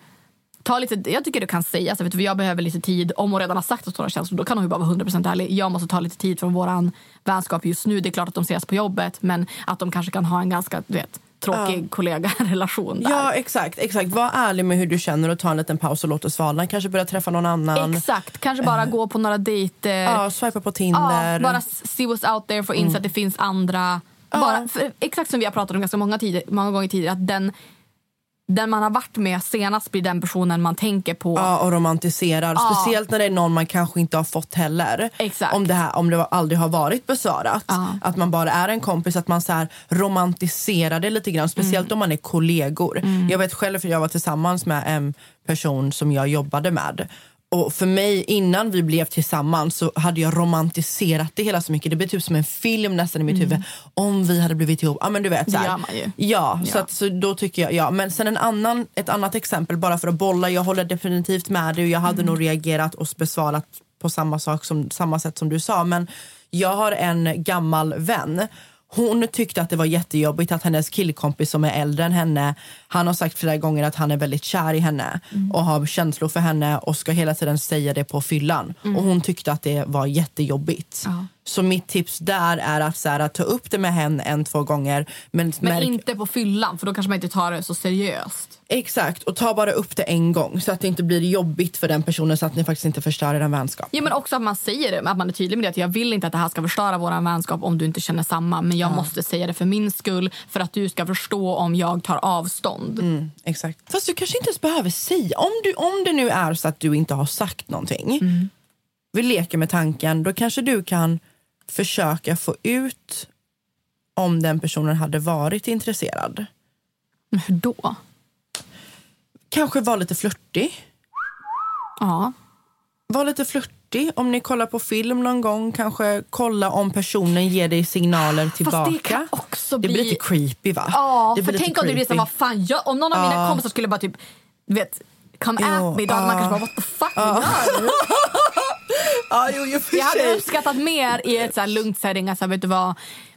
ta lite, jag tycker du kan säga så vet du, jag behöver lite tid. Om hon redan har sagt att hon har känslor då kan hon ju bara vara 100% ärlig. Jag måste ta lite tid från våran vänskap just nu. Det är klart att de ses på jobbet men att de kanske kan ha en ganska du vet, tråkig Ja. kollega-relation där. Ja exakt, exakt. Var ärlig med hur du känner och ta en liten paus och låt det svalna. Kanske börja träffa någon annan. Exakt, kanske bara gå på några dejter. Ja, swipa på Tinder. Ja, bara see what's out there, få inse Mm. att det finns andra. Bara, för, exakt som vi har pratat om ganska många, tider, många gånger tidigare. Att den, den man har varit med senast blir den personen man tänker på. Ja, och romantiserar. Ja. Speciellt när det är någon man kanske inte har fått heller. Exakt. Om det, här, om det aldrig har varit besvarat. Att man bara är en kompis, att man så här romantiserar det lite grann. Speciellt Mm. om man är kollegor. Jag vet själv för jag var tillsammans med en person som jag jobbade med. Och för mig, innan vi blev tillsammans så hade jag romantiserat det hela så mycket. Det blev typ som en film nästan i mitt huvud. Om vi hade blivit ihop. Ja men du vet. Mm. Det så här. gör man ju. Ja, Så, Ja. att, så då tycker jag, ja. Men sen en annan, ett annat exempel bara för att bolla. Jag håller definitivt med dig och jag hade Mm. nog reagerat och besvarat på samma, sak som, samma sätt som du sa. Men jag har en gammal vän. Hon tyckte att det var jättejobbigt att hennes killkompis som är äldre än henne, han har sagt flera gånger att han är väldigt kär i henne Mm. och har känslor för henne och ska hela tiden säga det på fyllan. Mm. Och hon tyckte att det var jättejobbigt. Ja. Så mitt tips där är att, så här, att ta upp det med henne en, två gånger. Men, Men märk- inte på fyllan, för då kanske man inte tar det så seriöst. Exakt, och ta bara upp det en gång så att det inte blir jobbigt för den personen så att ni faktiskt inte förstör er vänskap. Ja, men också att man säger det, att man är tydlig med det. Att jag vill inte att det här ska förstöra vår vänskap om du inte känner samma. Men jag måste säga det för min skull, för att du ska förstå om jag tar avstånd. Mm, exakt. Fast du kanske inte ens behöver säga, om, du, om det nu är så att du inte har sagt någonting, vi leker med tanken, då kanske du kan försöka få ut om den personen hade varit intresserad. Hur då? Kanske vara lite flörtig. Ja. Var lite flörtig. Om ni kollar på film någon gång, kanske kolla om personen ger dig signaler tillbaka. det kan också det blir bli- lite creepy va? Ja, det för tänk lite om det blir så creepy. vad fan gör Om någon av mina Ja. kompisar skulle bara typ, vet, come Jo, at me, då hade man kanske bara what the fuck Ja. Ja, jo, för Jag hade uppskattat mer i ett så här lugnt setting, alltså vet du vad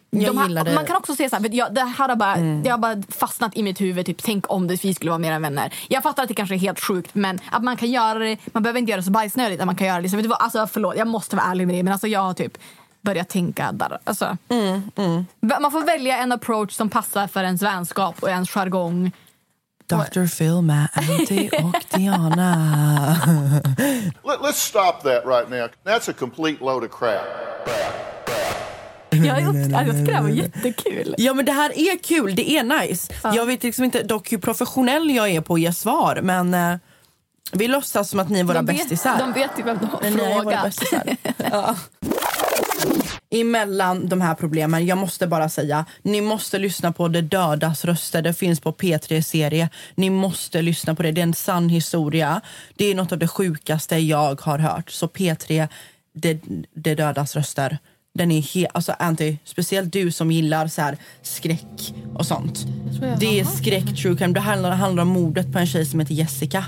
Jag de här. Man kan också se så här, jag, det här har bara, Mm. det har bara fastnat i mitt huvud. Typ, tänk om det, vi skulle vara mer än vänner. Jag fattar att det kanske är helt sjukt, men att man kan göra det, man behöver inte göra det så bajsnödigt. Att man kan göra det, liksom, vet du vad, alltså, förlåt, jag måste vara ärlig med det, men alltså, jag har typ börjat tänka där. Alltså, Mm, Man får välja en approach som passar för ens vänskap och ens jargong. Dr. Phil med Anty och Diana. Let, let's stop that right now. That's a complete load of crap. Jag, upp, jag tycker det här var jättekul. Ja men det här är kul, det är nice. Jag vet liksom inte dock hur professionell jag är på att ge svar men eh, vi låtsas som att ni är våra bästisar. de vet ju vem de har Men ni är våra frågat. bästisar. ja. Emellan de här problemen, jag måste bara säga, ni måste lyssna på Det dödas röster. Det finns på P3 serie. Ni måste lyssna på det. Det är en sann historia. Det är något av det sjukaste jag har hört. Så P3, Det, det dödas röster. Den är helt, alltså Anty, speciellt du som gillar så här skräck och sånt. jag Det är skräck true crime. Det handlar, handlar om mordet på en tjej som heter Jessica.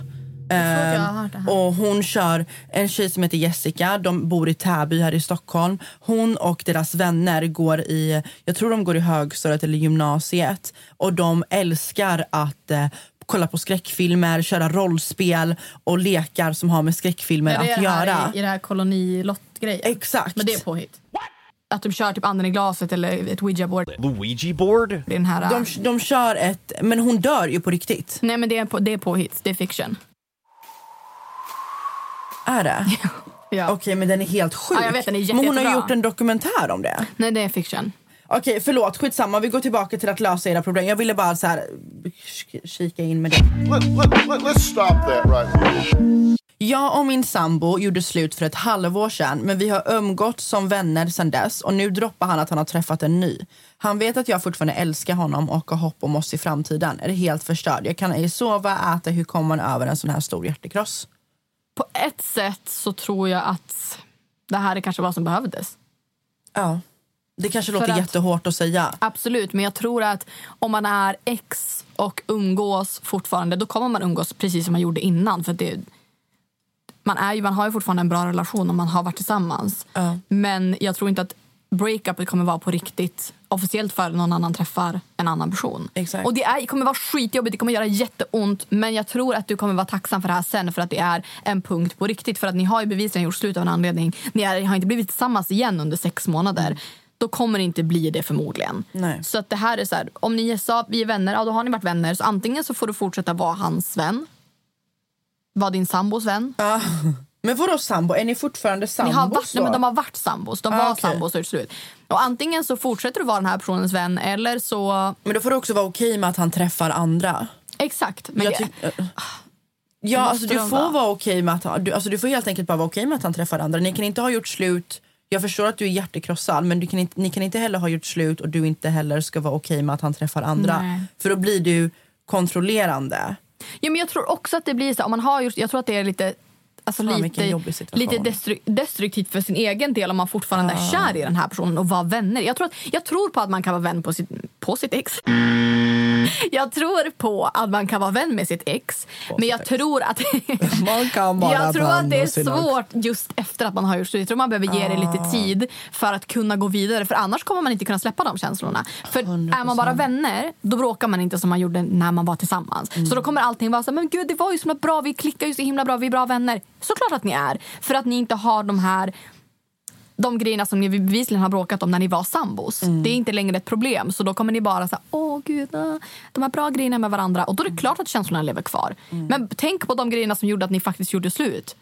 Här. och hon kör en tjej som heter Jessica, de bor i Täby här i Stockholm. Hon och deras vänner går i, jag tror de går i högstadiet eller gymnasiet och de älskar att eh, kolla på skräckfilmer, köra rollspel och lekar som har med skräckfilmer att göra. I, I det här kolonilottgrejen? Exakt. Men det är påhitt. Att de kör typ anden i glaset eller ett ouija-board. Luigi-board? Det är den här... De, de kör ett, men hon dör ju på riktigt. Nej men det är, på, det är påhitt, det är fiction. Är det? Ja. Okej, men den är helt sjuk. Ja, jag vet, den är jätte, men hon har jättebra. gjort en dokumentär om det. Nej det är fiction. Okej, förlåt. Skitsamma. Vi går tillbaka till att lösa era problem. Jag ville bara så här kika in med det. Let, let, let, let's stop that right now. Jag och min sambo gjorde slut för ett halvår sedan men vi har umgått som vänner sedan dess och nu droppar han att han har träffat en ny. Han vet att jag fortfarande älskar honom och har hopp om oss i framtiden. Är helt förstörd. Jag kan ej sova, äta. Hur kommer man över en sån här stor hjärtekross? På ett sätt så tror jag att det här är kanske vad som behövdes. Ja. Det kanske låter att- jättehårt att säga. Absolut, men jag tror att om man är ex och umgås fortfarande då kommer man umgås precis som man gjorde innan. För det, man, är ju, man har ju fortfarande en bra relation om man har varit tillsammans. Ja. Men jag tror inte att breakupet kommer vara på riktigt officiellt för någon annan träffar en annan person. Exakt. Och det är, kommer vara skitjobbigt, det kommer göra jätteont men jag tror att du kommer vara tacksam för det här sen för att det är en punkt på riktigt. För att ni har ju bevisligen gjort slut av en anledning. Ni är, har inte blivit tillsammans igen under sex månader. Då kommer det inte bli det förmodligen. Nej. Så att det här är så här, om ni sa vi är vänner, ja då har ni varit vänner. Så antingen så får du fortsätta vara hans vän. Vara din sambos vän. Ja. Men vadå sambo? Är ni fortfarande Ni sambos har varit, nej, men de har varit sambos. De Ah, var okej. sambos och slut. Och antingen så fortsätter du vara den här personens vän eller så... Men då får det också vara okej med att han träffar andra. Exakt. Men Jag det, tyck- Ja, alltså du får vara. vara okej med att han, du, alltså du får helt enkelt bara vara okej med att han träffar andra. Ni kan inte ha gjort slut. Jag förstår att du är hjärtekrossad men du kan inte, ni kan inte heller ha gjort slut och du inte heller ska vara okej med att han träffar andra. Nej. För då blir du kontrollerande. ja, men jag tror också att det blir så. Om man har gjort, jag tror att det är lite... Alltså Fan, lite, lite destru, destruktivt för sin egen del om man fortfarande är kär i den här personen och vara vänner. Jag tror, att, jag tror på att man kan vara vän på sitt, på sitt ex. Jag tror på att man kan vara vän med sitt ex. men jag tror att Man kan jag tror att det är svårt just efter att man har gjort slut. Jag tror man behöver ge det Ah. lite tid för att kunna gå vidare. För annars kommer man inte kunna släppa de känslorna. För är man bara vänner, då bråkar man inte som man gjorde när man var tillsammans. Mm. Så då kommer allting vara så här, men gud det var ju så bra, vi klickar ju så himla bra, vi är bra vänner. Såklart att ni är. För att ni inte har de här de grejerna som ni bevisligen har bråkat om när ni var sambos. Mm. Det är inte längre ett problem. Så då kommer ni bara säga, åh gud, äh, de här bra grejerna med varandra. Och då är det klart att känslorna lever kvar. Mm. Men tänk på de grejerna som gjorde att ni faktiskt gjorde slut.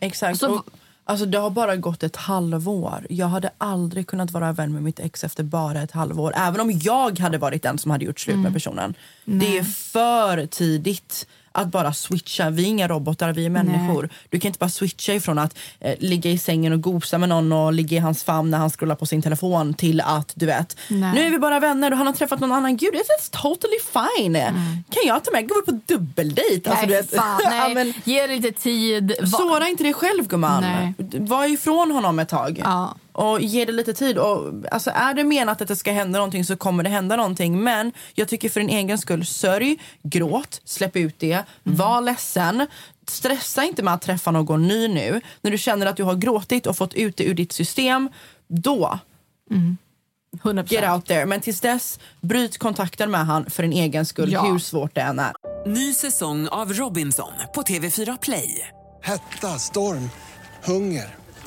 Exakt. Så- och, alltså, det har bara gått ett halvår. Jag hade aldrig kunnat vara vän med mitt ex efter bara ett halvår. Även om jag hade varit den som hade gjort slut Mm. med personen. Det är för tidigt att bara switcha. Vi är inga robotar, vi är människor. Du kan inte bara switcha ifrån att eh, ligga i sängen och gosa med någon och ligga i hans famn när han scrollar på sin telefon till att du vet, Nej. nu är vi bara vänner och han har träffat någon annan. Gud, it's totally fine. Kan jag ta med, gå på dubbeldejt? Alltså, Mm. nej, du vet. fan, nej. men- Ge det lite tid. Va- Såra inte dig själv gumman. Nej. Var ifrån honom ett tag. Ja. Och ge det lite tid. Och, alltså, är det menat att det ska hända någonting så kommer det hända någonting. Men jag tycker för din egen skull, sörj, gråt, släpp ut det, Mm. var ledsen. Stressa inte med att träffa någon ny nu. När du känner att du har gråtit och fått ut det ur ditt system, då 100%. get out there. Men tills dess, bryt kontakten med han för din egen skull, Ja. hur svårt det än är. Ny säsong av Robinson på TV4 Play. Hetta, storm, hunger.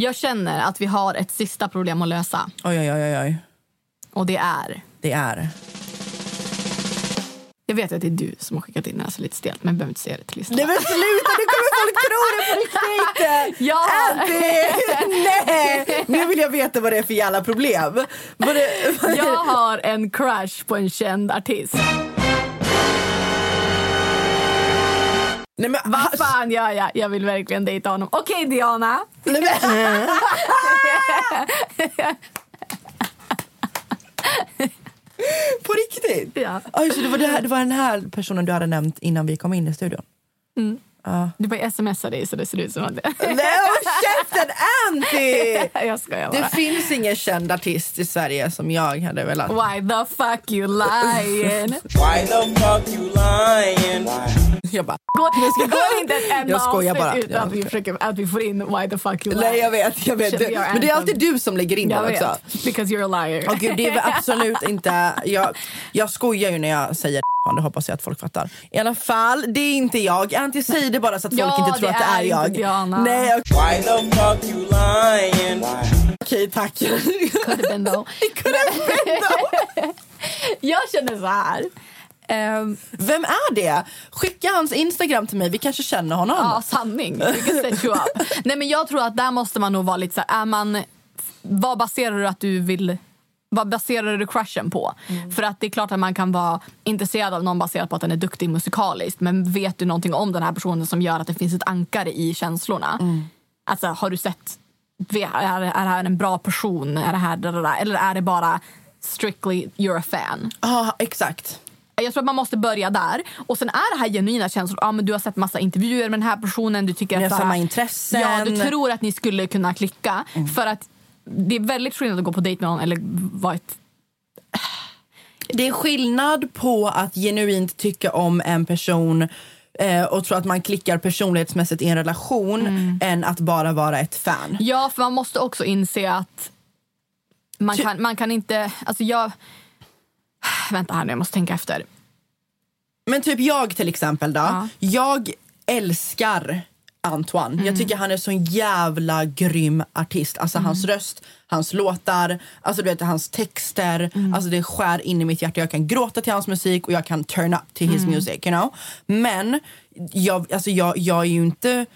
Jag känner att vi har ett sista problem att lösa. Oj, oj, oj, oj. Och det är... Det är... Jag vet att det är du som har skickat in den här så lite stelt men behöver inte säga det till lyssnarna. Nej men sluta, nu kommer folk tro det på riktigt! Ja. Anty! Nej! Nu vill jag veta vad det är för jävla problem. Vad det, vad Jag har en crush på en känd artist. Nej, men, Vad fan gör jag? Jag vill verkligen dejta honom. Okej Diana. Nej, men, på riktigt? Ja. Oj, så det, var det, här, det var den här personen du hade nämnt innan vi kom in i studion? Mm. Ja. Du bara smsar dig så det ser ut som att det... Nej, håll käften Anty! jag skojar bara. Det finns ingen känd artist i Sverige som jag hade velat. Why the fuck you lying? Why the fuck you lying? Jag bara, Går, går inte ett enda Jag skojar avsnitt bara. utan att vi, försöker, att vi får in why the fuck you lying? nej jag vet, jag vet. Our Men det är alltid du som lägger in den också. because you're a liar. Åh gud, det är absolut inte... Jag, jag skojar ju när jag säger det hoppas jag att folk fattar. I alla fall, det är inte jag. Anty säger det bara så att folk Ja, inte tror det att det är är jag. Diana. Nej, okej, Why the fuck you lying? okej, tack. Could have been though. jag känner så här. Ehm, Vem är det? Skicka hans Instagram till mig, vi kanske känner honom. ja, sanning. We can set you up. Nej, men jag tror att där måste man nog vara lite så här, är man, vad baserar du att du vill vad baserar du crushen på? För att det är klart att man kan vara intresserad av någon baserat på att den är duktig musikaliskt men vet du någonting om den här personen som gör att det finns ett ankare i känslorna? Alltså har du sett, är, är det här en bra person? Är det här, da, da, eller är det bara strictly you're a fan? Ja, exakt. Jag tror att man måste börja där. Och sen är det här genuina känslor. Ja, men du har sett massa intervjuer med den här personen. Du tycker Ni att har samma intressen. Ja, du tror att ni skulle kunna klicka. För att det är väldigt skillnad att gå på dejt med någon eller vara ett... Det är skillnad på att genuint tycka om en person eh, och tro att man klickar personlighetsmässigt i en relation än att bara vara ett fan. Ja, för man måste också inse att man Ty- kan, man kan inte... Alltså jag... Vänta här nu, jag måste tänka efter. Men typ jag till exempel då. Ja. Jag älskar Antoine. Mm. Jag tycker han är så en jävla grym artist. Alltså hans röst, hans låtar, alltså du vet hans texter. Mm. Alltså det skär in i mitt hjärta. Jag kan gråta till hans musik och jag kan turn up till his Mm. music. You know? Men jag, alltså jag, jag är ju inte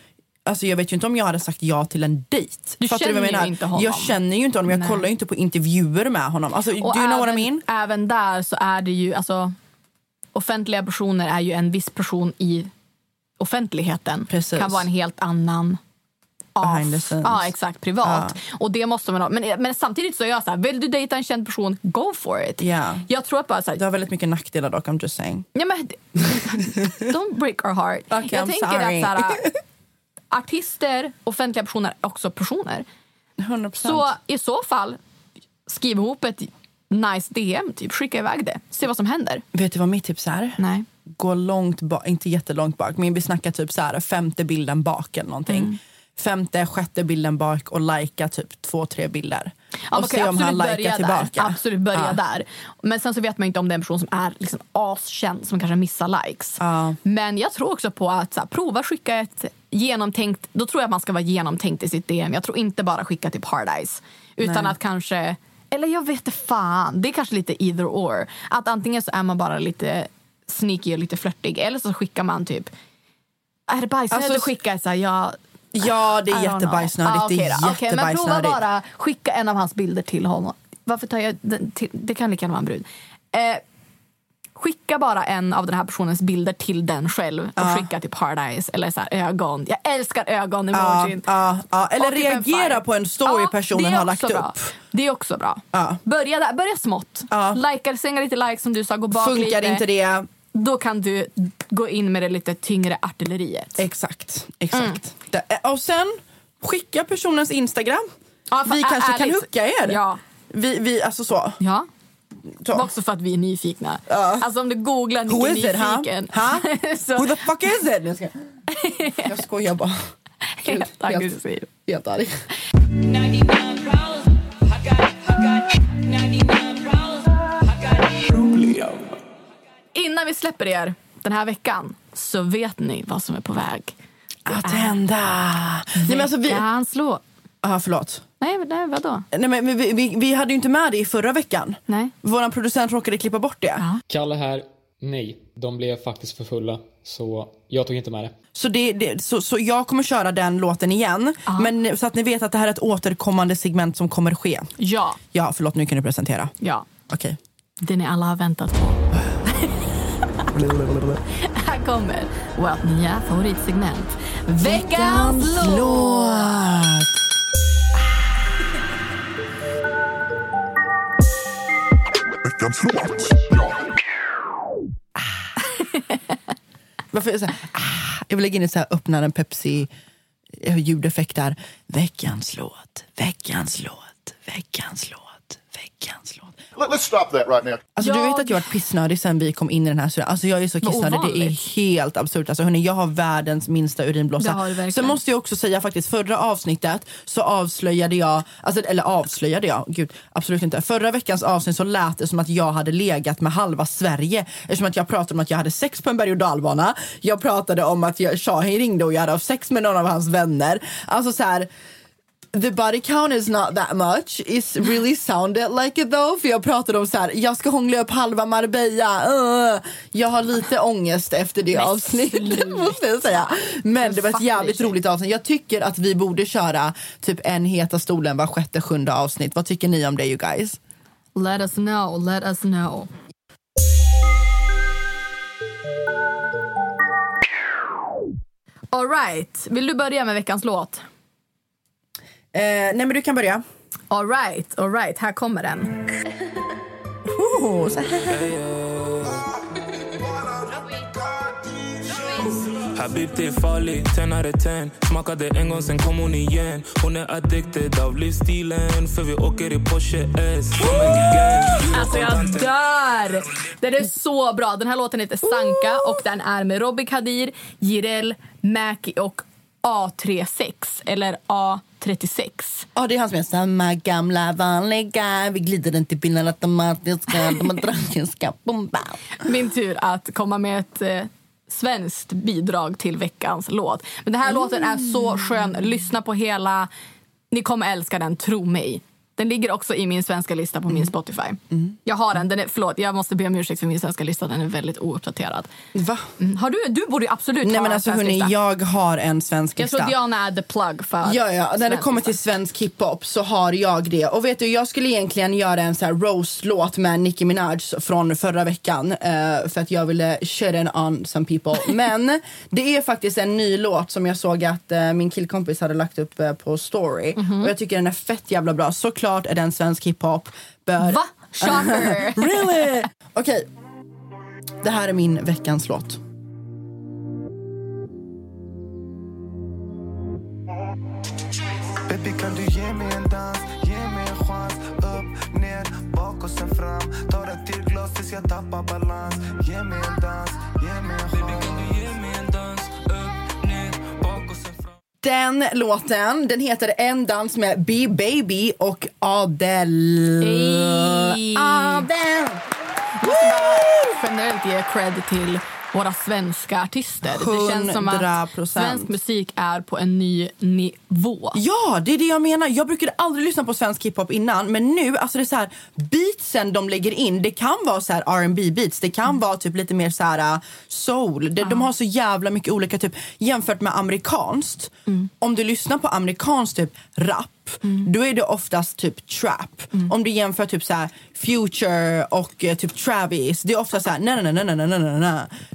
Alltså jag vet ju inte om jag hade sagt ja till en dejt. Du Fattar känner vad jag ju menar? inte honom. Jag känner ju inte honom. Jag Nej. kollar ju inte på intervjuer med honom. Alltså, do you Och know what I även, mean? även där så är det ju... Alltså, offentliga personer är ju en viss person i offentligheten. Precis. kan vara en helt annan Behind off. Ja, exakt. Privat. Och det måste man ha. Men, men samtidigt så är jag så här, vill du dejta en känd person, go for it. Ja. Jag tror att bara så här, Det har väldigt mycket nackdelar dock, I'm just saying. Ja, men, don't break our heart. Okay, jag I'm tänker sorry. att så här, artister, offentliga personer är också personer. 100%. Så i så fall, skriv ihop ett nice DM, typ. skicka iväg det. Se vad som händer. Vet du vad mitt tips är? Nej. Gå långt bak, inte jättelångt bak, men vi snackar typ så här femte bilden bak eller någonting. Mm. Femte, sjätte bilden bak och lajka typ två, tre bilder. Ja, och okej, se om han likar tillbaka. Där. Absolut, börja Ja. där. Men sen så vet man inte om det är en person som är liksom askänd som kanske missar likes. Ja. Men jag tror också på att så här, prova skicka ett genomtänkt... Då tror jag att man ska vara genomtänkt i sitt DM. Jag tror inte bara skicka till Paradise. Utan Nej. att kanske... Eller jag vet fan. Det är kanske lite either or. Att antingen så är man bara lite sneaky och lite flörtig. Eller så skickar man typ... Är det bajsnödigt Alltså, att skicka så här, jag... Ja, det är jättebajsnödigt. Ah, det okej är då. Okej, men prova bara skicka en av hans bilder till honom. Varför tar jag den till? Det kan lika gärna vara en brud. Eh, skicka bara en av den här personens bilder till den själv och Ja. skicka till Paradise eller så här, ögon. Jag älskar ögon-emojin. ja, ja. Eller typ en reagera fire. på en story personen har lagt bra. upp. Det är också bra. Ja. Börja, där, börja smått. Ja. Likea, slänga lite likes som du sa, gå bak Funkar lite. inte det, Då kan du gå in med det lite tyngre artilleriet. exakt. exakt. Det- eh, Och sen skicka personens Instagram. Mm. Ja, vi kanske kan ärligt. hooka er. Ja. Vi, vi, alltså så. Ja. Så. Också för att vi är nyfikna. Ja. Alltså om du googlar Nicke is it, huh? nyfiken. Huh? så, Who the fuck is it? Jag skojar, jag skojar bara. Helt aggressiv. Helt arg. Innan vi släpper er den här veckan så vet ni vad som är på väg. Att hända. Nej, men alltså vi... Veckans låt. Ah, förlåt. Nej, nej, vadå? Nej, men vi, vi, vi hade ju inte med det i förra veckan. Nej. Vår producent råkade klippa bort det. Ja. Kalle här. Nej, de blev faktiskt för fulla. Så jag tog inte med det. Så, det, det, så, så jag kommer köra den låten igen. Men så att ni vet att det här är ett återkommande segment som kommer ske. Ja. Ja, förlåt nu kan du presentera. Ja. Okej. Det ni alla har väntat på. Här kommer vårt nya favoritsegment. Veckans låt! Veckans låt. Varför är jag så här, ah, jag vill lägga in ett så här öppnar en Pepsi-ljudeffekt. Eh, där. Veckans låt, veckans låt, veckans låt, veckans låt. Let, let's stop that right now. Alltså du vet att jag har varit pissnödig sen vi kom in i den här studion. Alltså jag är så kissnödig, det är helt absurt. Alltså hörni, jag har världens minsta urinblåsa. Sen måste jag också säga faktiskt, förra avsnittet så avslöjade jag, alltså, eller avslöjade jag, gud absolut inte. Förra veckans avsnitt så lät det som att jag hade legat med halva Sverige. Eftersom att jag pratade om att jag hade sex på en berg och dalbana. Jag pratade om att jag, Shahin ringde och jag hade haft sex med någon av hans vänner. Alltså så här. The body count is not that much. It's really sounded like it though. För jag pratade om så här, jag ska hångla upp halva Marbella. Uh, jag har lite ångest efter det avsnittet måste jag säga. Men det var ett jävligt roligt avsnitt. Jag tycker att vi borde köra typ en Heta stolen var sjätte, sjunde avsnitt. Vad tycker ni om det you guys? Let us know, let us know. All right. Vill du börja med veckans låt? Eh, nej men du kan börja. All right, all right. Här kommer den. Oh, så här. Habibti är farlig, 10 out of 10 Smakade en gång, sen kom hon igen Hon är addicted av livsstilen För vi åker i Porsche S Alltså jag dör! Den är så bra. Den här låten heter Sanka och den är med Robbie Kadir, Jireel, Mäki och A36 eller A36. Ja, det är han som är samma gamla vanliga. Vi glider inte i bilen automatiska. De har dragiska bomba. Min tur att komma med ett eh, svenskt bidrag till veckans låt. Men den här låten är så skön. Lyssna på hela. Ni kommer älska den, tro mig. Den ligger också i min svenska lista på min Spotify. Jag har den. den är, förlåt, jag måste be om ursäkt för min svenska lista. Den är väldigt ouppdaterad. Va? Mm. Har du, du borde absolut Nej ha men en alltså svensk hörni, lista. jag har en svensk Jag lista. tror Diana är the plug för Ja, ja. När det kommer lista. till svensk hiphop så har jag det. Och vet du, jag skulle egentligen göra en så här roast-låt med Nicki Minaj från förra veckan. eh, för att jag ville shut in on some people. Men det är faktiskt en ny låt som jag såg att eh, min killkompis hade lagt upp eh, på story. Mhm. Och jag tycker den är fett jävla bra. Såklart är den svensk hiphop. Bör... Va? Shocker! really? Okej. Det här är min veckans låt. Baby kan du ge mig en dans, ge mig en chans Upp, ner, bak och sen fram Ta ett till glas tills jag tappar balans Den låten den heter En dans med B-Baby och Adele. Ey. Adele! Jag måste bara generellt ge cred till våra svenska artister. Det känns som att 100%. svensk musik är på en ny nivå. Ja, det är det jag menar. Jag brukade aldrig lyssna på svensk hiphop innan, men nu, alltså det är så här, beatsen de lägger in, det kan vara så här R&B beats, det kan vara typ lite mer så här uh, soul. De, de har så jävla mycket olika typ jämfört med amerikanskt. Om du lyssnar på amerikanskt typ rap, då är det oftast typ trap. Om du jämför typ så här Future och eh, typ Travis, det är ofta så här nej nej nej nej nej nej nej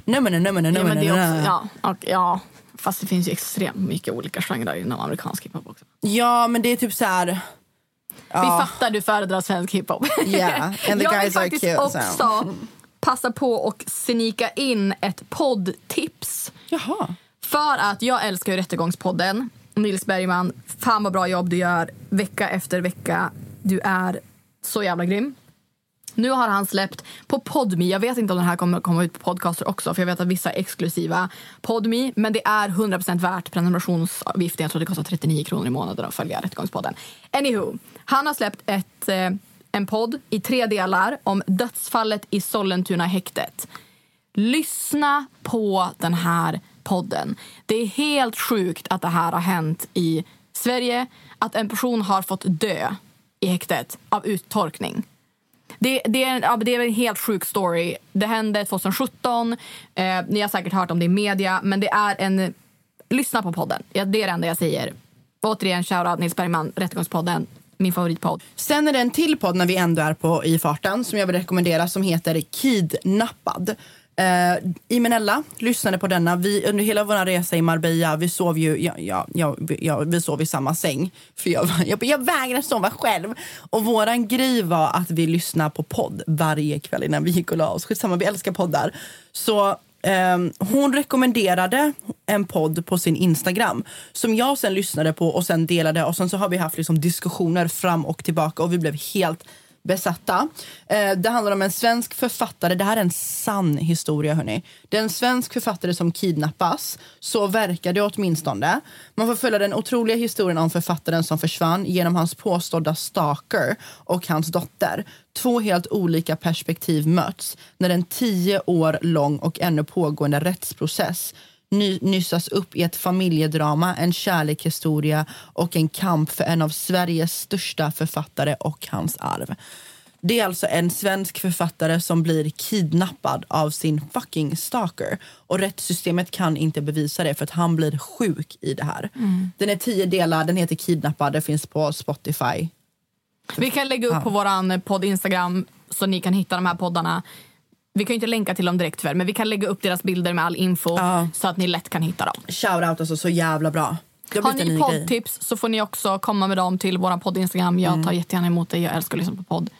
nej nej nej nej nej nej nej och, ja, fast det finns ju extremt mycket olika genrer inom amerikansk hiphop också. Ja, men det är typ så här Vi ja. fattar, du föredrar svensk hiphop. Yeah, and the Jag vill faktiskt cute, so. också passa på och snika in ett poddtips. Jaha. För att jag älskar ju Rättegångspodden. Nils Bergman, fan vad bra jobb du gör vecka efter vecka. Du är så jävla grym. Nu har han släppt på Podmi. Jag vet inte om den här kommer komma ut på podcaster också för jag vet att vissa är exklusiva Podmi. Men det är 100% värt prenumerationsavgiften. Jag tror det kostar 39 kronor i månaden att följa Rättegångspodden. Anywho, han har släppt ett, eh, en podd i tre delar om dödsfallet i Sollentuna häktet. Lyssna på den här podden. Det är helt sjukt att det här har hänt i Sverige. Att en person har fått dö i häktet av uttorkning. Det, det, är, en- ja, det är en helt sjuk story. Det hände 2017. Eh, ni har säkert hört om det i media. Men det är en... Lyssna på podden. Ja, det är det enda jag säger. Återigen, shoutout Nils Bergman, Rättegångspodden. Min favoritpodd. Sen är det en till podd när vi ändå är på i farten som jag vill rekommendera som heter Kidnappad. Eh, uh, Imenella lyssnade på denna. Vi, under hela vår resa i Marbella, vi sov ju ja, ja, ja, ja, vi sov i samma säng. För jag, jag, jag vägrade sova själv. Och våran grej var att vi lyssnade på podd varje kväll innan vi gick och la oss. Skitsamma, vi älskar poddar. Så ehm, hon rekommenderade en podd på sin Instagram som jag sen lyssnade på och sen delade och sen så har vi haft liksom diskussioner fram och tillbaka och vi blev helt besatta. Eh, det handlar om en svensk författare. Det här är en sann historia. Hörrni. Det är en svensk författare som kidnappas. Så verkar det åtminstone. Man får följa den otroliga historien om författaren som försvann genom hans påstådda stalker och hans dotter. Två helt olika perspektiv möts när en tio år lång och ännu pågående rättsprocess ny, nyssas upp i ett familjedrama, en kärlekshistoria och en kamp för en av Sveriges största författare och hans arv. Det är alltså en svensk författare som blir kidnappad av sin fucking stalker. Och rättssystemet kan inte bevisa det för att han blir sjuk i det här. Mm. Den är tio delar, den heter Kidnappad, det finns på Spotify. Vi kan lägga upp Ja. på vår podd Instagram så ni kan hitta de här poddarna. Vi kan ju inte länka till dem direkt tyvärr, men vi kan lägga upp deras bilder med all info så att ni lätt kan hitta dem. Shoutout alltså, så jävla bra. Har ni poddtips så får ni också komma med dem till vår podd Instagram. Jag Mm. tar jättegärna emot det. Jag älskar att lyssna på podd.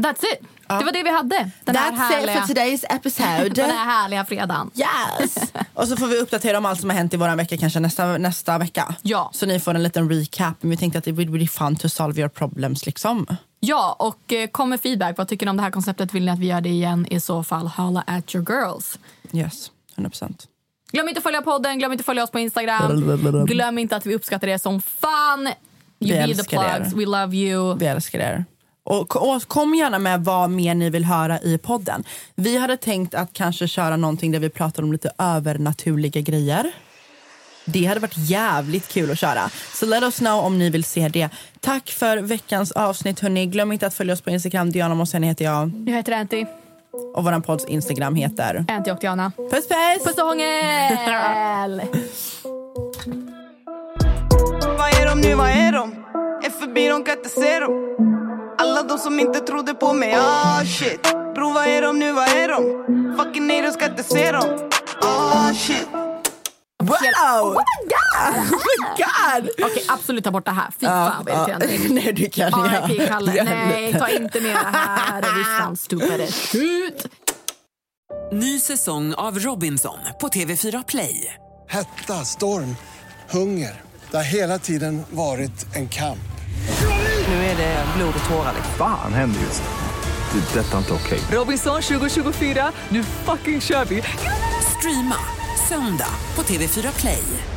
That's it. Det var det vi hade. Den här That's it härliga, for today's episode. den här härliga fredagen. Yes! och så får vi uppdatera om allt som har hänt i vår vecka kanske nästa, nästa vecka. Ja. Så ni får en liten recap. Men vi tänkte att det would be fun to solve your problems liksom. Ja, och eh, kom med feedback. Vad tycker ni om det här konceptet? Vill ni att vi gör det igen? I så fall, holla at your girls. Yes, 100%. Glöm inte att följa podden, glöm inte att följa oss på Instagram. Glöm inte att vi uppskattar det som fan. Vi You be the älskar er. plugs, we love you. Vi älskar er. Och, och kom gärna med vad mer ni vill höra i podden. Vi hade tänkt att kanske köra någonting där vi pratar om lite övernaturliga grejer. Det hade varit jävligt kul att köra. Så let us know om ni vill se det. Tack för veckans avsnitt. Hörni. Glöm inte att följa oss på Instagram. Diana Mossen heter jag. Jag heter Anty. Och vår podds Instagram heter... Anty och Diana. Puss puss! Puss och hångel! Vad är de nu, vad är de? Är förbi, de kan inte se dem Alla de som inte trodde på mig, ah shit Bro, vad är de nu, vad är de? Fucking nej, de ska inte se dem Ah shit Wow! Oh my god! Oh my god! Okej, absolut ta bort det här. Fy Ja, fan vad irriterande. ja. Nej, du kan R.I.P. göra. Kalle. Nej, ta inte med det här. Ryssland, stupid. Ut! Ny säsong av Robinson på TV4 Play. Hetta, storm, hunger. Det har hela tiden varit en kamp. Nu är det blod och tårar. Fan händer just det. Det är detta inte okej. Robinson 2024, nu fucking kör vi! Streama söndag på TV4 Play.